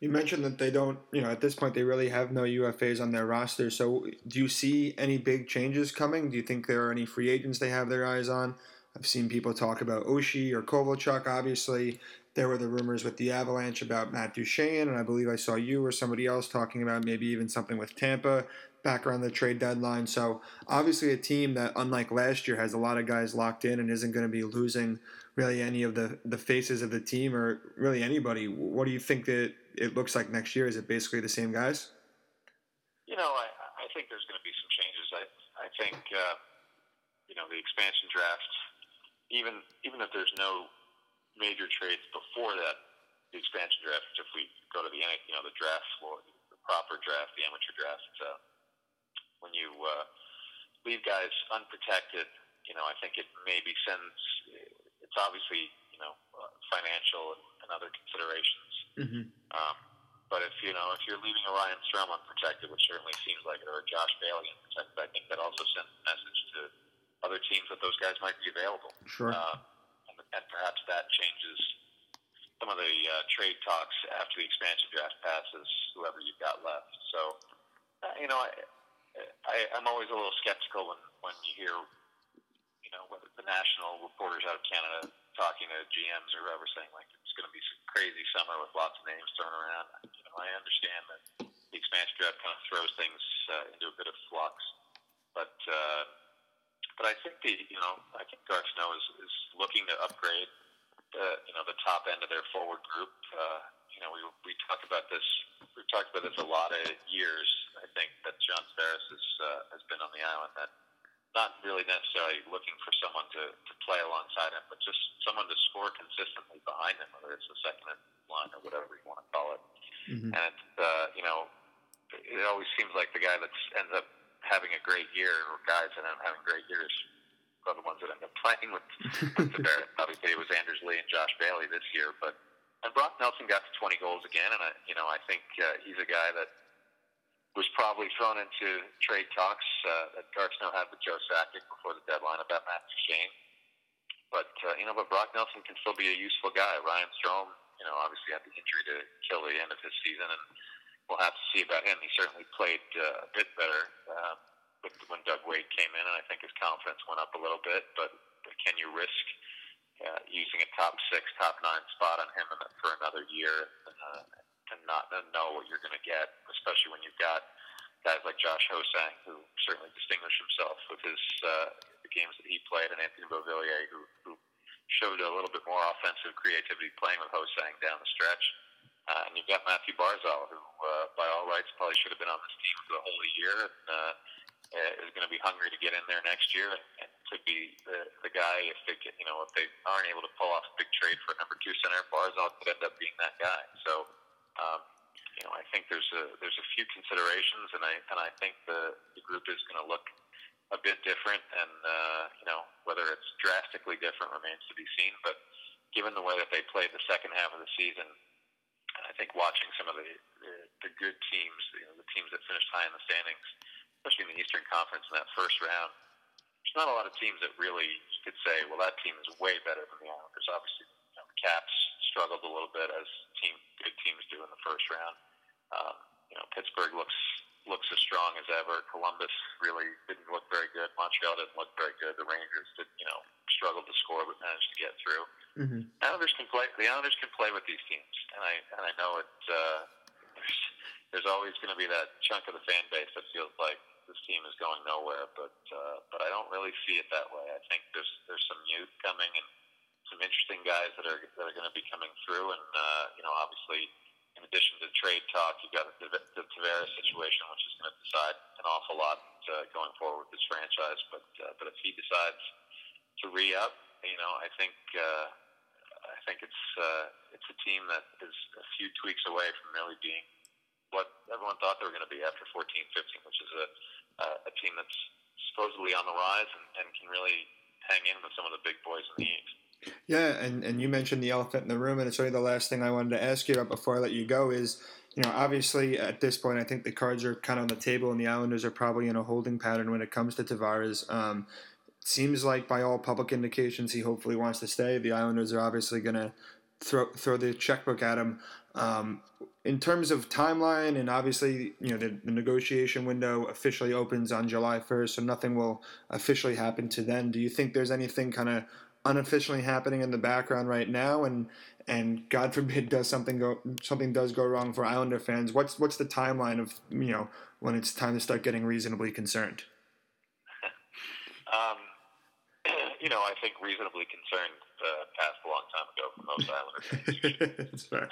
You mentioned that they don't, you know, at this point they really have no UFAs on their roster. So, do you see any big changes coming? Do you think there are any free agents they have their eyes on? I've seen people talk about Oshie or Kovalchuk. Obviously, there were the rumors with the Avalanche about Matt Duchene, and I believe I saw you or somebody else talking about maybe even something with Tampa back around the trade deadline. So obviously, a team that, unlike last year, has a lot of guys locked in and isn't going to be losing really any of the the faces of the team or really anybody. What do you think that it looks like next year? Is it basically the same guys? You know, I, I think there's going to be some changes. I I think uh, you know the expansion draft, even even if there's no major trades before that, the expansion draft. If we go to the you know the draft floor, the proper draft, the amateur draft, uh, when you uh, leave guys unprotected, you know I think it maybe sends. It's obviously you know uh, financial and, and other considerations. Mm-hmm. Um, but if you know if you're leaving Ryan Strome unprotected, which certainly seems like it, or Josh Bailey unprotected, I think that also sends a message to other teams that those guys might be available. Sure. Uh, and perhaps that changes some of the uh, trade talks after the expansion draft passes, whoever you've got left. So, uh, you know, I, I, I'm always a little skeptical when, when you hear, you know, whether the national reporters out of Canada talking to GMs or whoever saying, like, it's going to be some crazy summer with lots of names thrown around. You know, I understand that the expansion draft kind of throws things uh, into a bit of flux. But, uh, but I think the you know I think Garth Snow is, is looking to upgrade the you know the top end of their forward group. Uh, you know we we talked about this we've talked about this a lot of years. I think that John Tavares has uh, has been on the island that not really necessarily looking for someone to, to play alongside him, but just someone to score consistently behind him, whether it's the second line or whatever you want to call it. Mm-hmm. And uh, you know, it always seems like the guy that ends up having a great year, or guys that end up having great years, are the ones that end up playing with, with Tavares. Obviously, it was Anders Lee and Josh Bailey this year, but and Brock Nelson got to 20 goals again, and I, you know, I think uh, he's a guy that was probably thrown into trade talks uh, that Snow had with Joe Sakic before the deadline about Matt Duchene. But uh, you know, but Brock Nelson can still be a useful guy. Ryan Strome, you know, obviously had the injury to kill the end of his season, and we'll have to see about him. He certainly played uh, a bit better uh, with, when Doug Weight came in, and I think his confidence went up a little bit. But, but can you risk uh, using a top six, top nine spot on him for another year uh, and not know what you're going to get, guys like Josh Ho-Sang, who certainly distinguished himself with his uh, the games that he played, and Anthony Beauvillier, who, who showed a little bit more offensive creativity playing with Ho-Sang down the stretch. Uh, and you've got Mathew Barzal, who, uh, by all rights, probably should have been on this team for the whole year, and uh, is going to be hungry to get in there next year, and, and could be the, the guy if they get, you know, if they aren't able to pull off a big trade for number two center, Barzal could end up being that guy. So, um, you know, I think there's a there's a few considerations, and I and I think the the group is going to look a bit different, and uh, you know, whether it's drastically different remains to be seen, but given the way that they played the second half of the season, and I think watching some of the the, the good teams, you know, the teams that finished high in the standings, especially in the Eastern Conference in that first round, there's not a lot of teams that really you could say, well, that team is way better than the Islanders. Obviously, you know, the Caps struggled a little bit as team good teams do in the first round. Um, you know, Pittsburgh looks looks as strong as ever. Columbus really didn't look very good. Montreal didn't look very good. The Rangers did, you know, struggled to score but managed to get through. Mm-hmm. Islanders can play. The Islanders can play with these teams, and I and I know it. Uh, there's, there's always going to be that chunk of the fan base that feels like this team is going nowhere, but uh, but I don't really see it that way. I think there's there's some youth coming and some interesting guys that are that are going to be coming through, and uh, you know, obviously in addition to trade talk, you've got the, the Tavares situation, which is going to decide an awful lot uh, going forward with this franchise. But uh, but if he decides to re up, you know, I think uh, I think it's uh, it's a team that is a few tweaks away from really being what everyone thought they were going to be after 14, 15, which is a uh, a team that's supposedly on the rise and, and can really hang in with some of the big boys in the East. Yeah, and, and you mentioned the elephant in the room, and it's really the last thing I wanted to ask you about before I let you go is, you know, obviously at this point, I think the cards are kind of on the table, and the Islanders are probably in a holding pattern when it comes to Tavares. Um, seems like by all public indications, he hopefully wants to stay. The Islanders are obviously going to throw throw the checkbook at him. Um, in terms of timeline, and obviously, you know, the, the, negotiation window officially opens on July 1st, so nothing will officially happen to then. Do you think there's anything kind of unofficially happening in the background right now, and and God forbid does something go something does go wrong for Islander fans? What's what's the timeline of you know when it's time to start getting reasonably concerned? um, you know, I think reasonably concerned uh, passed a long time ago for most Islander fans. That's fair.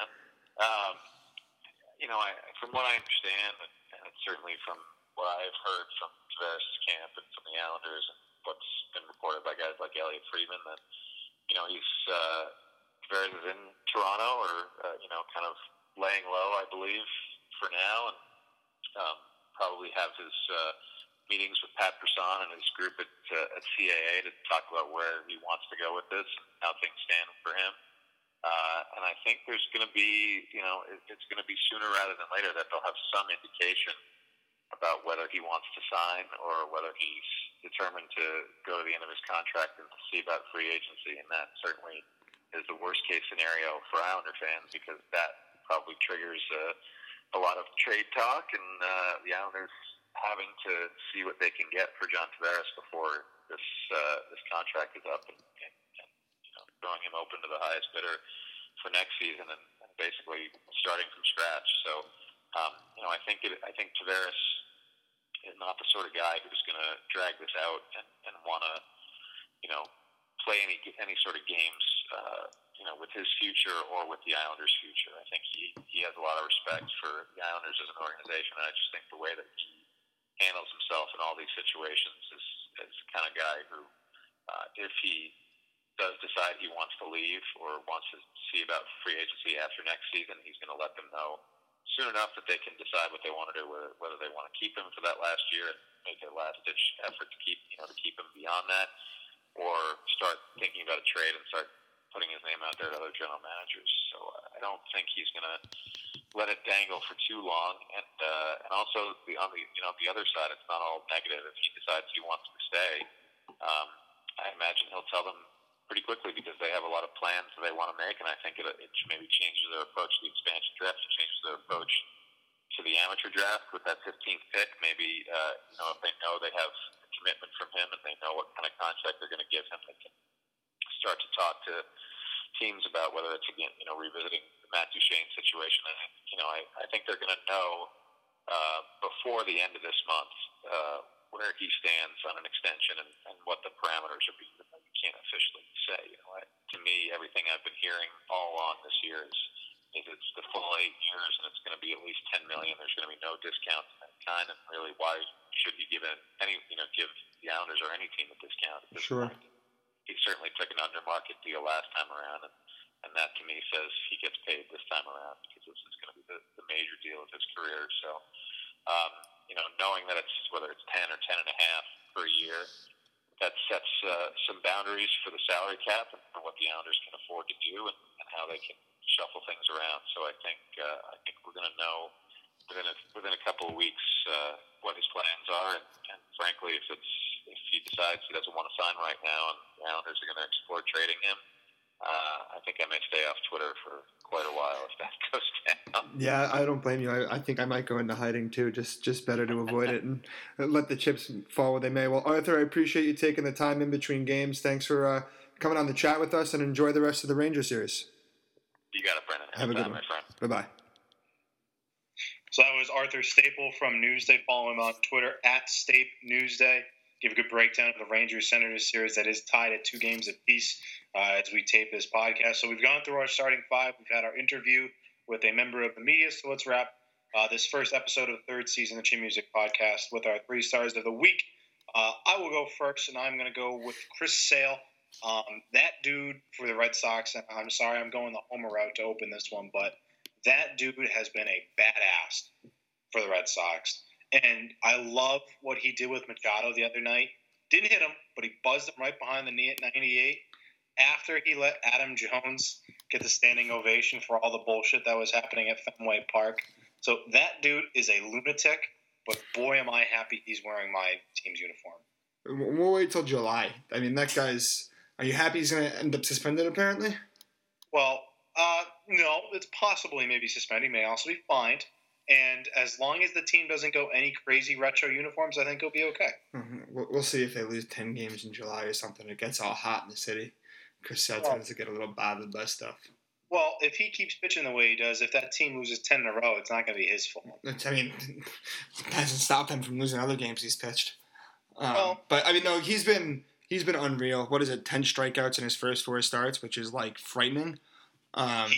Um, you know, I, from what I understand, and certainly from what I've heard from Tavares' camp and from the Islanders and what's been reported by guys like Elliotte Friedman that you know he's uh, Tavares in Toronto or uh, you know kind of laying low, I believe, for now, and um, probably have his uh, meetings with Pat Brisson and his group at uh, at CAA to talk about where he wants to go with this how things stand for him. Uh, and I think there's going to be, you know, it, it's going to be sooner rather than later that they'll have some indication about whether he wants to sign or whether he's determined to go to the end of his contract and see about free agency, and that certainly is the worst case scenario for Islander fans because that probably triggers uh, a lot of trade talk and uh, the Islanders having to see what they can get for John Tavares before this uh, this contract is up and, and, and you know, throwing him open to the highest bidder for next season and, and basically starting from scratch. So um, you know I think it, I think Tavares is not the sort of guy who's going to drag this out and, and want to, you know, play any any sort of games, uh, you know, with his future or with the Islanders' future. I think he he has a lot of respect for the Islanders as an organization, and I just think the way that he handles himself in all these situations is is the kind of guy who, uh, if he does decide he wants to leave or wants to see about free agency after next season, he's going to let them know soon enough that they can decide what they want to do, whether, whether they want to keep him for that last year and make a last ditch effort to keep you know to keep him beyond that, or start thinking about a trade and start putting his name out there to other general managers. So uh, I don't think he's going to let it dangle for too long. And uh, and also the on the you know the other side, it's not all negative. If he decides he wants to stay, um, I imagine he'll tell them pretty quickly because they have a lot of plans that they want to make, and I think it, it maybe changes their approach to the expansion draft. It changes their approach to the amateur draft with that 15th pick. Maybe uh, you know if they know they have a commitment from him and they know what kind of contract they're going to give him, they can start to talk to teams about whether it's again you know revisiting the Matt Duchene situation. And you know I, I think they're going to know uh, before the end of this month. Uh, where he stands on an extension and, and what the parameters are. Be, you can't officially say. You know, I, to me, everything I've been hearing all along this year is is it's the full eight years and it's going to be at least ten million. There's going to be no discounts of any kind, and really, why should he give any you know give the Islanders or any team a discount at this sure. point? He certainly took an under market deal last time around, and and that to me says he gets paid this time around because this is going to be the, the major deal of his career. So. Um, you know, knowing that it's whether it's ten or ten and a half per year, that sets uh, some boundaries for the salary cap and for what the Islanders can afford to do and, and how they can shuffle things around. So I think uh, I think we're going to know within a, within a couple of weeks uh, what his plans are, and, and frankly, if it's if he decides he doesn't want to sign right now, and the Islanders are going to explore trading him, uh, I think I may stay off Twitter for quite a while if that goes down. Yeah, I don't blame you. I, I think I might go into hiding too. Just just better to avoid it and let the chips fall where they may. Well, Arthur, I appreciate you taking the time in between games. Thanks for uh, coming on the chat with us, and enjoy the rest of the Ranger series. You got it, Brendan. Have a good Anytime, one. my friend. Bye bye. So that was Arthur Staple from Newsday. Follow him on Twitter at Stape Newsday. Give a good breakdown of the Rangers Senators series that is tied at two games apiece uh, as we tape this podcast. So we've gone through our starting five. We've had our interview with a member of the media. So let's wrap uh, this first episode of the third season of the Chin Music Podcast with our three stars of the week. Uh, I will go first, and I'm going to go with Chris Sale. Um, that dude for the Red Sox, and I'm sorry I'm going the homer route to open this one, but that dude has been a badass for the Red Sox. And I love what he did with Machado the other night. Didn't hit him, but he buzzed him right behind the knee at 98 after he let Adam Jones get the standing ovation for all the bullshit that was happening at Fenway Park. So that dude is a lunatic, but boy, am I happy he's wearing my team's uniform. We'll wait till July. I mean, that guy's. Are you happy he's going to end up suspended? Apparently. Well, uh, no, it's possible he may be suspended. He may also be fined. And as long as the team doesn't go any crazy retro uniforms, I think it'll be okay. Mhm. We'll we'll see if they lose ten games in July or something. It gets all hot in the city. Chris Sale Well- tends to get a little bothered by stuff. Well, if he keeps pitching the way he does, if that team loses 10 in a row, it's not going to be his fault. I mean, it hasn't stopped him from losing other games he's pitched. Um, Well- but I mean, no, he's been he's been unreal. What is it? Ten strikeouts in his first four starts, which is like frightening. Um,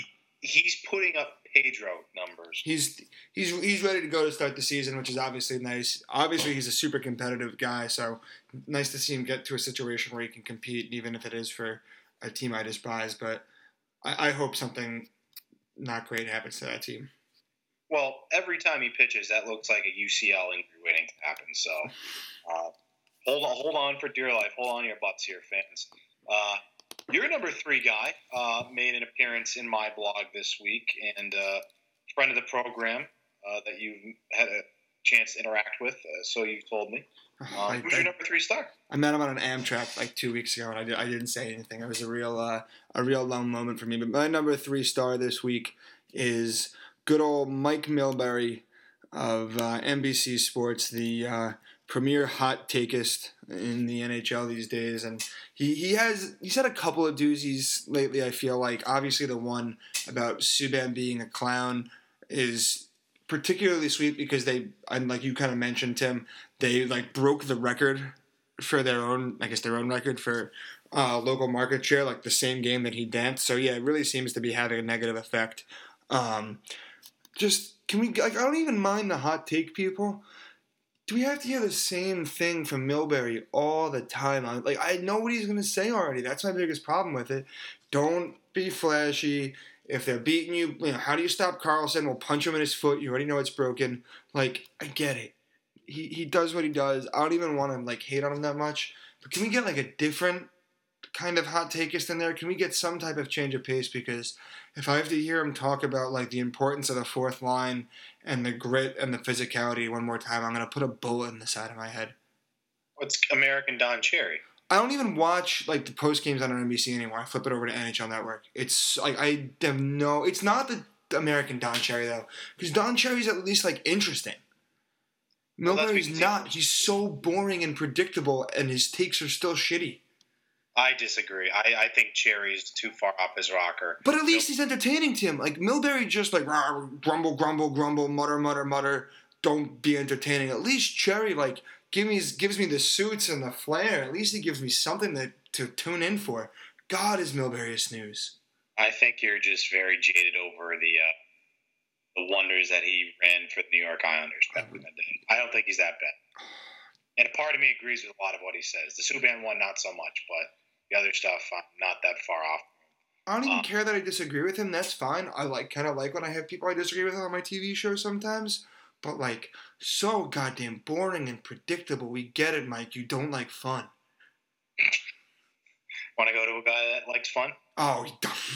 He's putting up Pedro numbers. he's he's he's ready to go to start the season, which is obviously nice. Obviously, he's a super competitive guy, so nice to see him get to a situation where he can compete, even if it is for a team I despise. But I, I hope something not great happens to that team. Well, every time he pitches, that looks like a UCL injury waiting to happen. So uh, hold on, hold on for dear life. Hold on to your butts here, fans. Uh, your number three guy uh, made an appearance in my blog this week, and uh, friend of the program uh, that you've had a chance to interact with. Uh, so you told me. Um, I, who's your number three star? I met him on an Amtrak like two weeks ago, and I, did, I didn't say anything. It was a real uh, a real low moment for me. But my number three star this week is good old Mike Milbury of uh, NBC Sports, the uh, premier hot takeist in the NHL these days, and he, he has he's had a couple of doozies lately. I feel like obviously the one about Subban being a clown is particularly sweet because they and like you kind of mentioned Tim, they like broke the record for their own I guess their own record for uh, local market share like the same game that he danced. So yeah, it really seems to be having a negative effect. Um, just can we like I don't even mind the hot take people. Do we have to hear the same thing from Milbury all the time? Like I know what he's gonna say already. That's my biggest problem with it. Don't be flashy. If they're beating you, you know, how do you stop Karlsson? We'll punch him in his foot. You already know it's broken. Like I get it. He he does what he does. I don't even want to like hate on him that much. But can we get like a different kind of hot takeist in there? Can we get some type of change of pace? Because if I have to hear him talk about like the importance of the fourth line and the grit and the physicality one more time, I'm gonna put a bullet in the side of my head. What's American Don Cherry? I don't even watch like the post games on NBC anymore. I flip it over to NHL Network. It's like I have no. It's not the American Don Cherry though, because Don Cherry's at least like interesting. Well, Milbury's he- not. He's so boring and predictable, and his takes are still shitty. I disagree. I, I think Cherry's too far off his rocker. But at least he's entertaining to him. Like Milbury just like grumble, grumble, grumble, mutter, mutter, mutter. Don't be entertaining. At least Cherry like give me gives me the suits and the flair. At least he gives me something to, to tune in for. God is Milbury a snooze. I think you're just very jaded over the uh, the wonders that he ran for the New York Islanders back in the day. I don't think he's that bad. And a part of me agrees with a lot of what he says. The Subban one, not so much, but the other stuff, I'm not that far off. I don't even Uh. care that I disagree with him. That's fine. I like kind of like when I have people I disagree with on my TV show sometimes. But like so goddamn boring and predictable. We get it, Mike. You don't like fun. Want to go to a guy that likes fun? Oh,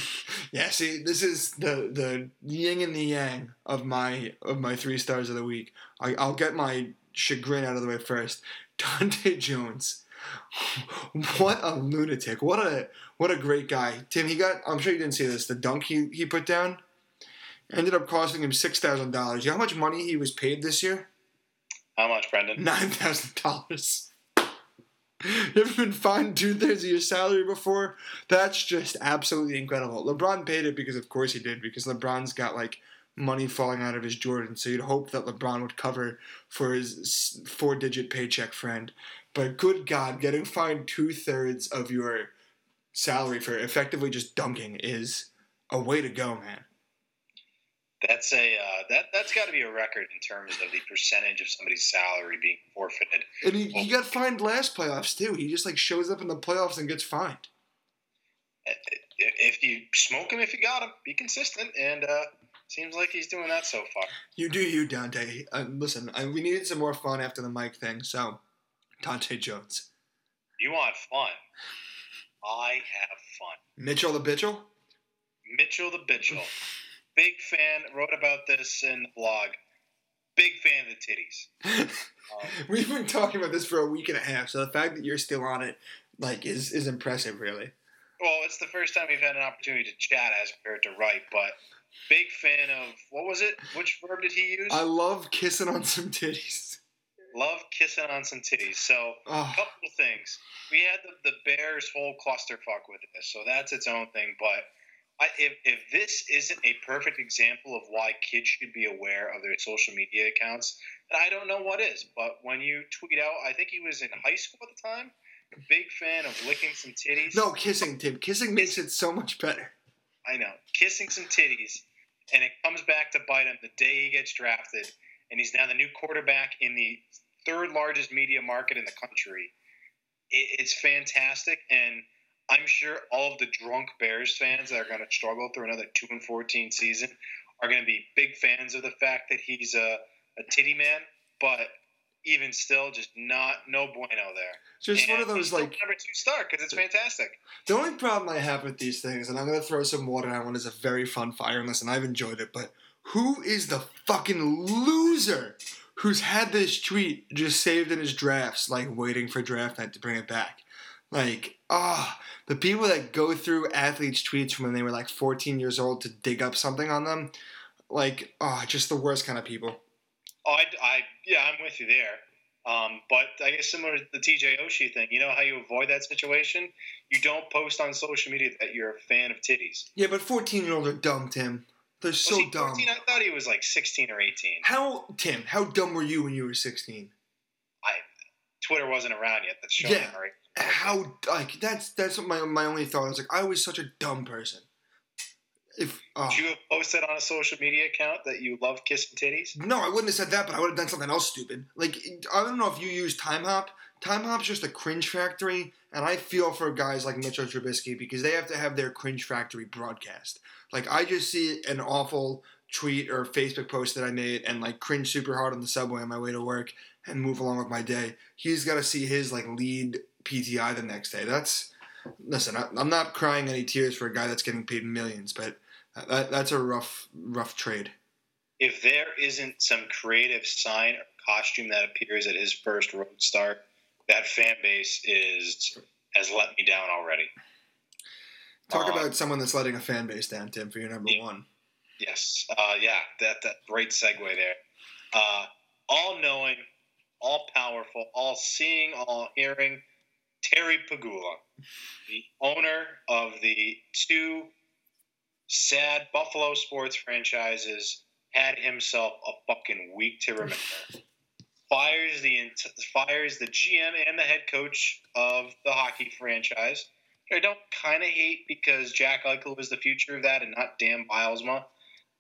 yeah. See, this is the the yin and the yang of my of my three stars of the week. I, I'll get my chagrin out of the way first. Dahntay Jones, what a lunatic! What a what a great guy. Tim, he got. I'm sure you didn't see this. The dunk he he put down ended up costing him six thousand dollars. You know how much money he was paid this year? How much, Brendan? Nine thousand dollars. You ever been fined two thirds of your salary before? That's just absolutely incredible. LeBron paid it because, of course, he did. Because LeBron's got like money falling out of his Jordan, so you'd hope that LeBron would cover for his four-digit paycheck friend. But good God, getting fined two thirds of your salary for effectively just dunking is a way to go, man. That's a uh, that that's got to be a record in terms of the percentage of somebody's salary being forfeited. And he, he got fined last playoffs too. He just like shows up in the playoffs and gets fined. If you smoke him, if you got him, be consistent, and uh, seems like he's doing that so far. You do you, Dahntay. Uh, listen, I, we needed some more fun after the mic thing, so Dahntay Jones. You want fun? I have fun. Mitchell the Bitchel. Mitchell the Bitchel. big fan. Wrote about this in the blog. Big fan of the titties. Um, We've been talking about this for a week and a half, so the fact that you're still on it, like, is is impressive, really. Well, it's the first time we've had an opportunity to chat as compared to write, but big fan of what was it? Which verb did he use? I love kissing on some titties. Love kissing on some titties. So, Oh. a couple of things. We had the, the Bears whole clusterfuck with this, so that's its own thing. But I, if, if this isn't a perfect example of why kids should be aware of their social media accounts, then I don't know what is. But when you tweet out, I think he was in high school at the time, big fan of licking some titties. No, kissing, Tim. Kissing makes it so much better. I know, kissing some titties, and it comes back to bite him the day he gets drafted, and he's now the new quarterback in the third largest media market in the country. It, it's fantastic, and I'm sure all of the drunk Bears fans that are going to struggle through another two and fourteen season are going to be big fans of the fact that he's a, a titty man, but even still, just not no bueno there. Just one of those like number two star because it's fantastic. The only problem I have with these things, and I'm gonna throw some water on one, is a very fun fire, and listen, I've enjoyed it, but who is the fucking loser who's had this tweet just saved in his drafts, like waiting for draft night to bring it back? Like, ah, the people that go through athletes' tweets from when they were like 14 years old to dig up something on them, like, ah, just the worst kind of people. Oh, I, I, yeah, I'm with you there. Um, but I guess similar to the TJ Oshie thing, you know how you avoid that situation? You don't post on social media that you're a fan of titties. Yeah, but 14 year olds are dumb, Tim. They're so dumb. 14? I thought he was like 16 or 18. How, Tim, how dumb were you when you were 16? I Twitter wasn't around yet. That's showing Yeah. right? how like that's that's my my only thought. I was like, I was such a dumb person. If uh, oh. Would you have posted on a social media account that you love kissing titties? no, I wouldn't have said that, but I would have done something else stupid. Like I don't know if you use Timehop. Time Hop's just a cringe factory, and I feel for guys like Mitchell Trubisky because they have to have their cringe factory broadcast. Like I just see an awful tweet or Facebook post that I made and like cringe super hard on the subway on my way to work and move along with my day. He's got to see his like lead PTI the next day. That's listen. I, I'm not crying any tears for a guy that's getting paid millions, but that, that's a rough rough trade. If there isn't some creative sign or costume that appears at his first road start, that fan base is has let me down already. Talk Uh, about someone that's letting a fan base down, Tim, for your number Yeah. one. Yes. Uh, yeah. That that great segue there. Uh, all knowing, all powerful, all seeing, all hearing. Terry Pegula, the owner of the two sad Buffalo sports franchises, had himself a fucking week to remember. Fires the fires the GM and the head coach of the hockey franchise. I don't kind of hate because Jack Eichel was the future of that and not Dan Bylsma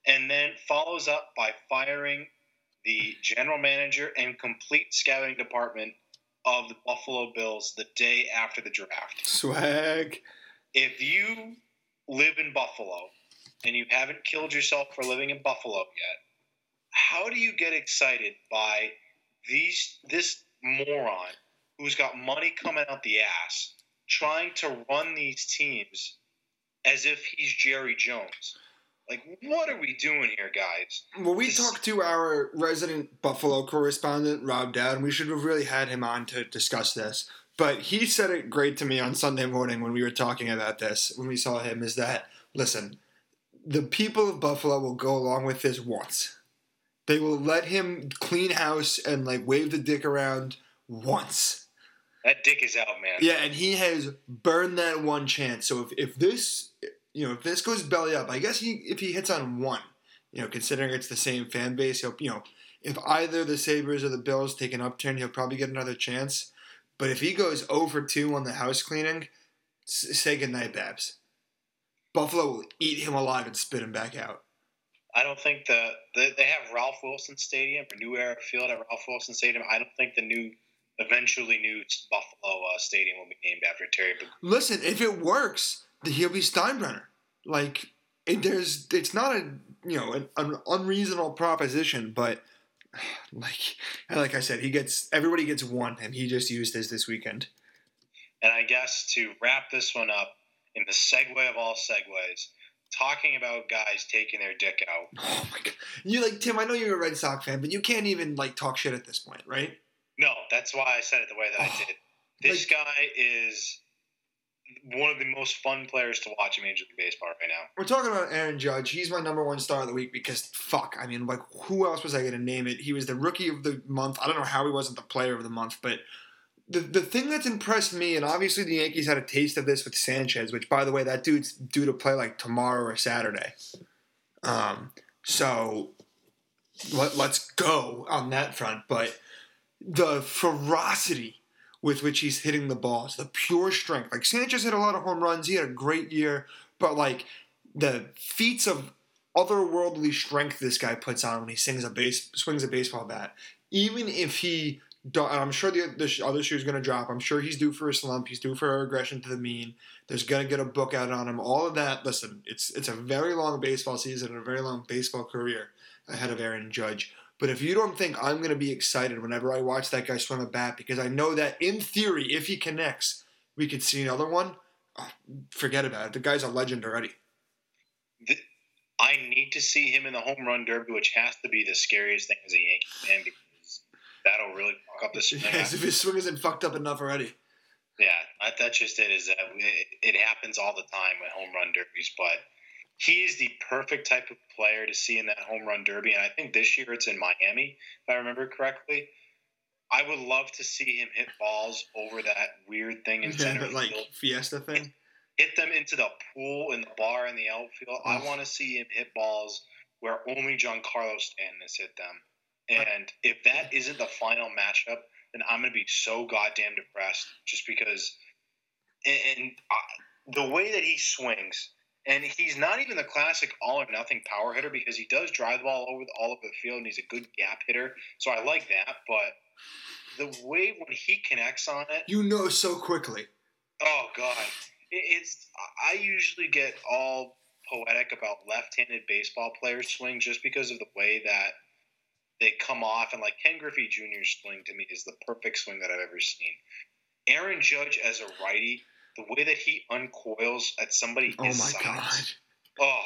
and then follows up by firing the general manager and complete scouting department of the Buffalo Bills the day after the draft. Swag. If you live in Buffalo and you haven't killed yourself for living in Buffalo yet, how do you get excited by these this moron who's got money coming out the ass trying to run these teams as if he's Jerry Jones. Like, what are we doing here, guys? Well, we This- talked to our resident Buffalo correspondent, Rob Dowd, and we should have really had him on to discuss this. But he said it great to me on Sunday morning when we were talking about this, when we saw him, is that, listen, the people of Buffalo will go along with this once. They will let him clean house and, like, wave the dick around once. That dick is out, man. Yeah, and he has burned that one chance. So if, if this, you know, if this goes belly up, I guess he if he hits on one, you know, considering it's the same fan base, he'll, you know, if either the Sabres or the Bills take an upturn, he'll probably get another chance. But if he goes over two on the house cleaning, say goodnight, Babs. Buffalo will eat him alive and spit him back out. I don't think the, the they have Ralph Wilson Stadium or New Era Field at Ralph Wilson Stadium. I don't think the new, eventually new Buffalo uh, Stadium will be named after Terry. Listen, if it works, then he'll be Steinbrenner. Like, it, there's, it's not a, you know, an, an unreasonable proposition, but like, like I said, he gets everybody gets one, and he just used his this weekend. And I guess to wrap this one up, in the segue of all segues, talking about guys taking their dick out. Oh my god, you like Tim? I know you're a Red Sox fan, but you can't even like talk shit at this point, right? No, that's why I said it the way that I Oh, did. This guy is one of the most fun players to watch in Major League Baseball right now. We're talking about Aaron Judge. He's my number one star of the week because fuck. I mean, like, who else was I going to name it? He was the rookie of the month. I don't know how he wasn't the player of the month, but the the thing that's impressed me, and obviously the Yankees had a taste of this with Sanchez, which by the way, that dude's due to play like tomorrow or Saturday. Um, so let, let's go on that front. But the ferocity with which he's hitting the balls, the pure strength. Like Sanchez hit a lot of home runs. He had a great year, but like the feats of otherworldly strength this guy puts on when he sings a base, swings a baseball bat. Even if he, I'm sure the, the other shoe is going to drop. I'm sure he's due for a slump. He's due for a regression to the mean. There's going to get a book out on him. All of that. Listen, it's it's a very long baseball season and a very long baseball career ahead of Aaron Judge. But if you don't think I'm going to be excited whenever I watch that guy swing a bat, because I know that in theory, if he connects, we could see another one. oh, forget about it. The guy's a legend already. I need to see him in the home run derby, which has to be the scariest thing as a Yankee fan because that'll really fuck up the swing. Yes, if his swing isn't fucked up enough already. Yeah, that's just it. Is that it, it happens all the time with home run derbies, but he is the perfect type of player to see in that home run derby. And I think this year it's in Miami, if I remember correctly. I would love to see him hit balls over that weird thing in Yeah, center like field, Fiesta thing. hit them into the pool in the bar in the outfield. I want to see him hit balls where only Giancarlo Stanton has hit them. And if that isn't the final matchup, then I'm going to be so goddamn depressed just because. And, and I, the way that he swings, and he's not even the classic all or nothing power hitter because he does drive the ball over the, all over the field and he's a good gap hitter. So I like that. But the way when he connects on it, You know so quickly. Oh God, it, it's I usually get all poetic about left-handed baseball players' swing just because of the way that they come off, and like Ken Griffey Jr.'s swing to me is the perfect swing that I've ever seen. Aaron Judge as a righty, the way that he uncoils at somebody Oh my size, god. oh,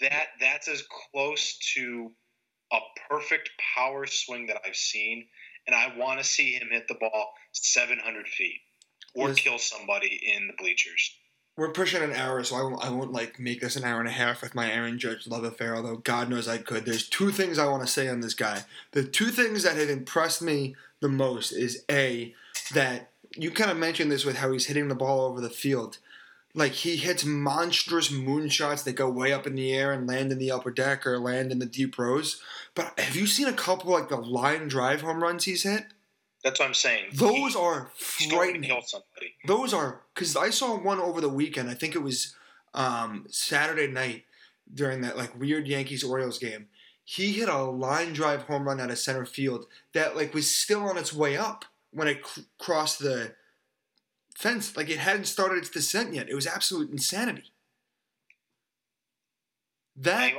that that's as close to a perfect power swing that I've seen, and I want to see him hit the ball 700 feet or kill somebody in the bleachers. We're pushing an hour, so I won't, I won't like make this an hour and a half with my Aaron Judge love affair. Although God knows I could. There's two things I want to say on this guy. The two things that have impressed me the most is a that you kind of mentioned this with how he's hitting the ball over the field. Like he hits monstrous moonshots that go way up in the air and land in the upper deck or land in the deep rows. But have you seen a couple like the line drive home runs he's hit? That's what I'm saying. Those He- are he's going to frightening. Those are because I saw one over the weekend. I think it was um, Saturday night during that like weird Yankees Orioles game. He hit a line drive home run out of center field that like was still on its way up when it cr- crossed the fence. Like it hadn't started its descent yet. It was absolute insanity. That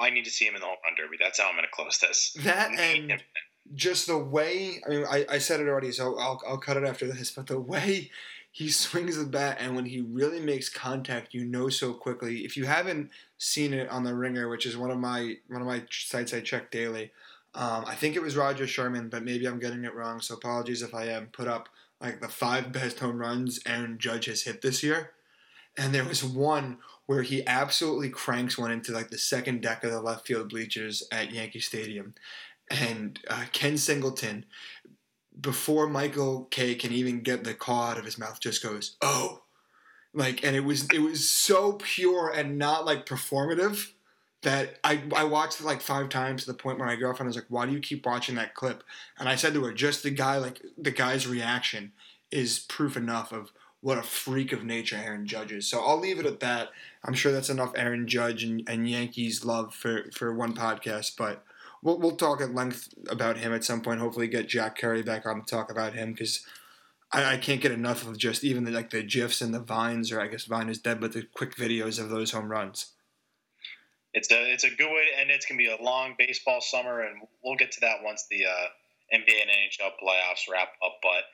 I, I need to see him in the home run derby. That's how I'm going to close this. that and just the way I mean I, I said it already, so I'll, I'll cut it after this. But the way he swings the bat, and when he really makes contact, you know so quickly. If you haven't seen it on the Ringer, which is one of my one of my sites I check daily, um, I think it was Roger Sherman, but maybe I'm getting it wrong. So apologies if I am. Put up like the five best home runs Aaron Judge has hit this year, and there was one where he absolutely cranks one into like the second deck of the left field bleachers at Yankee Stadium, and uh, Ken Singleton before Michael Kay can even get the call out of his mouth, just goes, "Oh," like, and it was it was so pure and not like performative that I I watched it like five times to the point where my girlfriend was like, "Why do you keep watching that clip?" And I said to her, "Just the guy like the guy's reaction is proof enough of." What a freak of nature Aaron Judge is. So I'll leave it at that. I'm sure that's enough Aaron Judge and, and Yankees love for, for one podcast, but we'll, we'll talk at length about him at some point. Hopefully, get Jack Curry back on to talk about him because I, can't get enough of just even the, like the gifs and the vines, or I guess Vine is dead, but the quick videos of those home runs. It's a it's a good way to end. It's gonna be a long baseball summer, and we'll get to that once the uh, NBA and NHL playoffs wrap up. But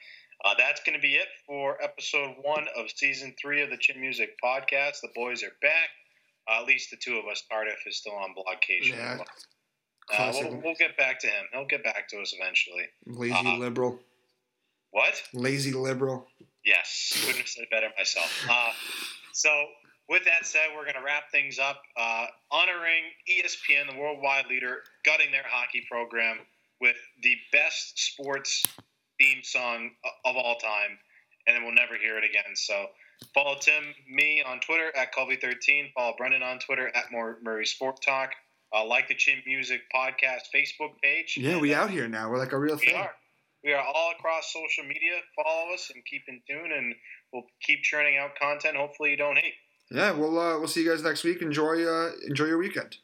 uh, that's going to be it for episode one of season three of the Chin Music podcast. The boys are back. Uh, at least the two of us. Cardiff is still on blockcation. Yeah. Uh, we'll, we'll, get back to him. He'll get back to us eventually. Lazy uh, liberal. What? Lazy liberal. Yes, couldn't have said it better myself. Uh, so, with that said, we're going to wrap things up, uh, honoring ESPN, the worldwide leader, gutting their hockey program with the best sports theme song of all time, and then we'll never hear it again. So, follow Tim, me on Twitter at Colby13. Follow Brendan on Twitter at Murray Sport Talk. Uh, like the Chin Music Podcast Facebook page. Yeah, we uh, out here now. We're like a real thing. we thing. Are. We are all across social media. Follow us and keep in tune, and we'll keep churning out content. Hopefully, you don't hate. Yeah, we'll uh, we'll see you guys next week. Enjoy uh, enjoy your weekend.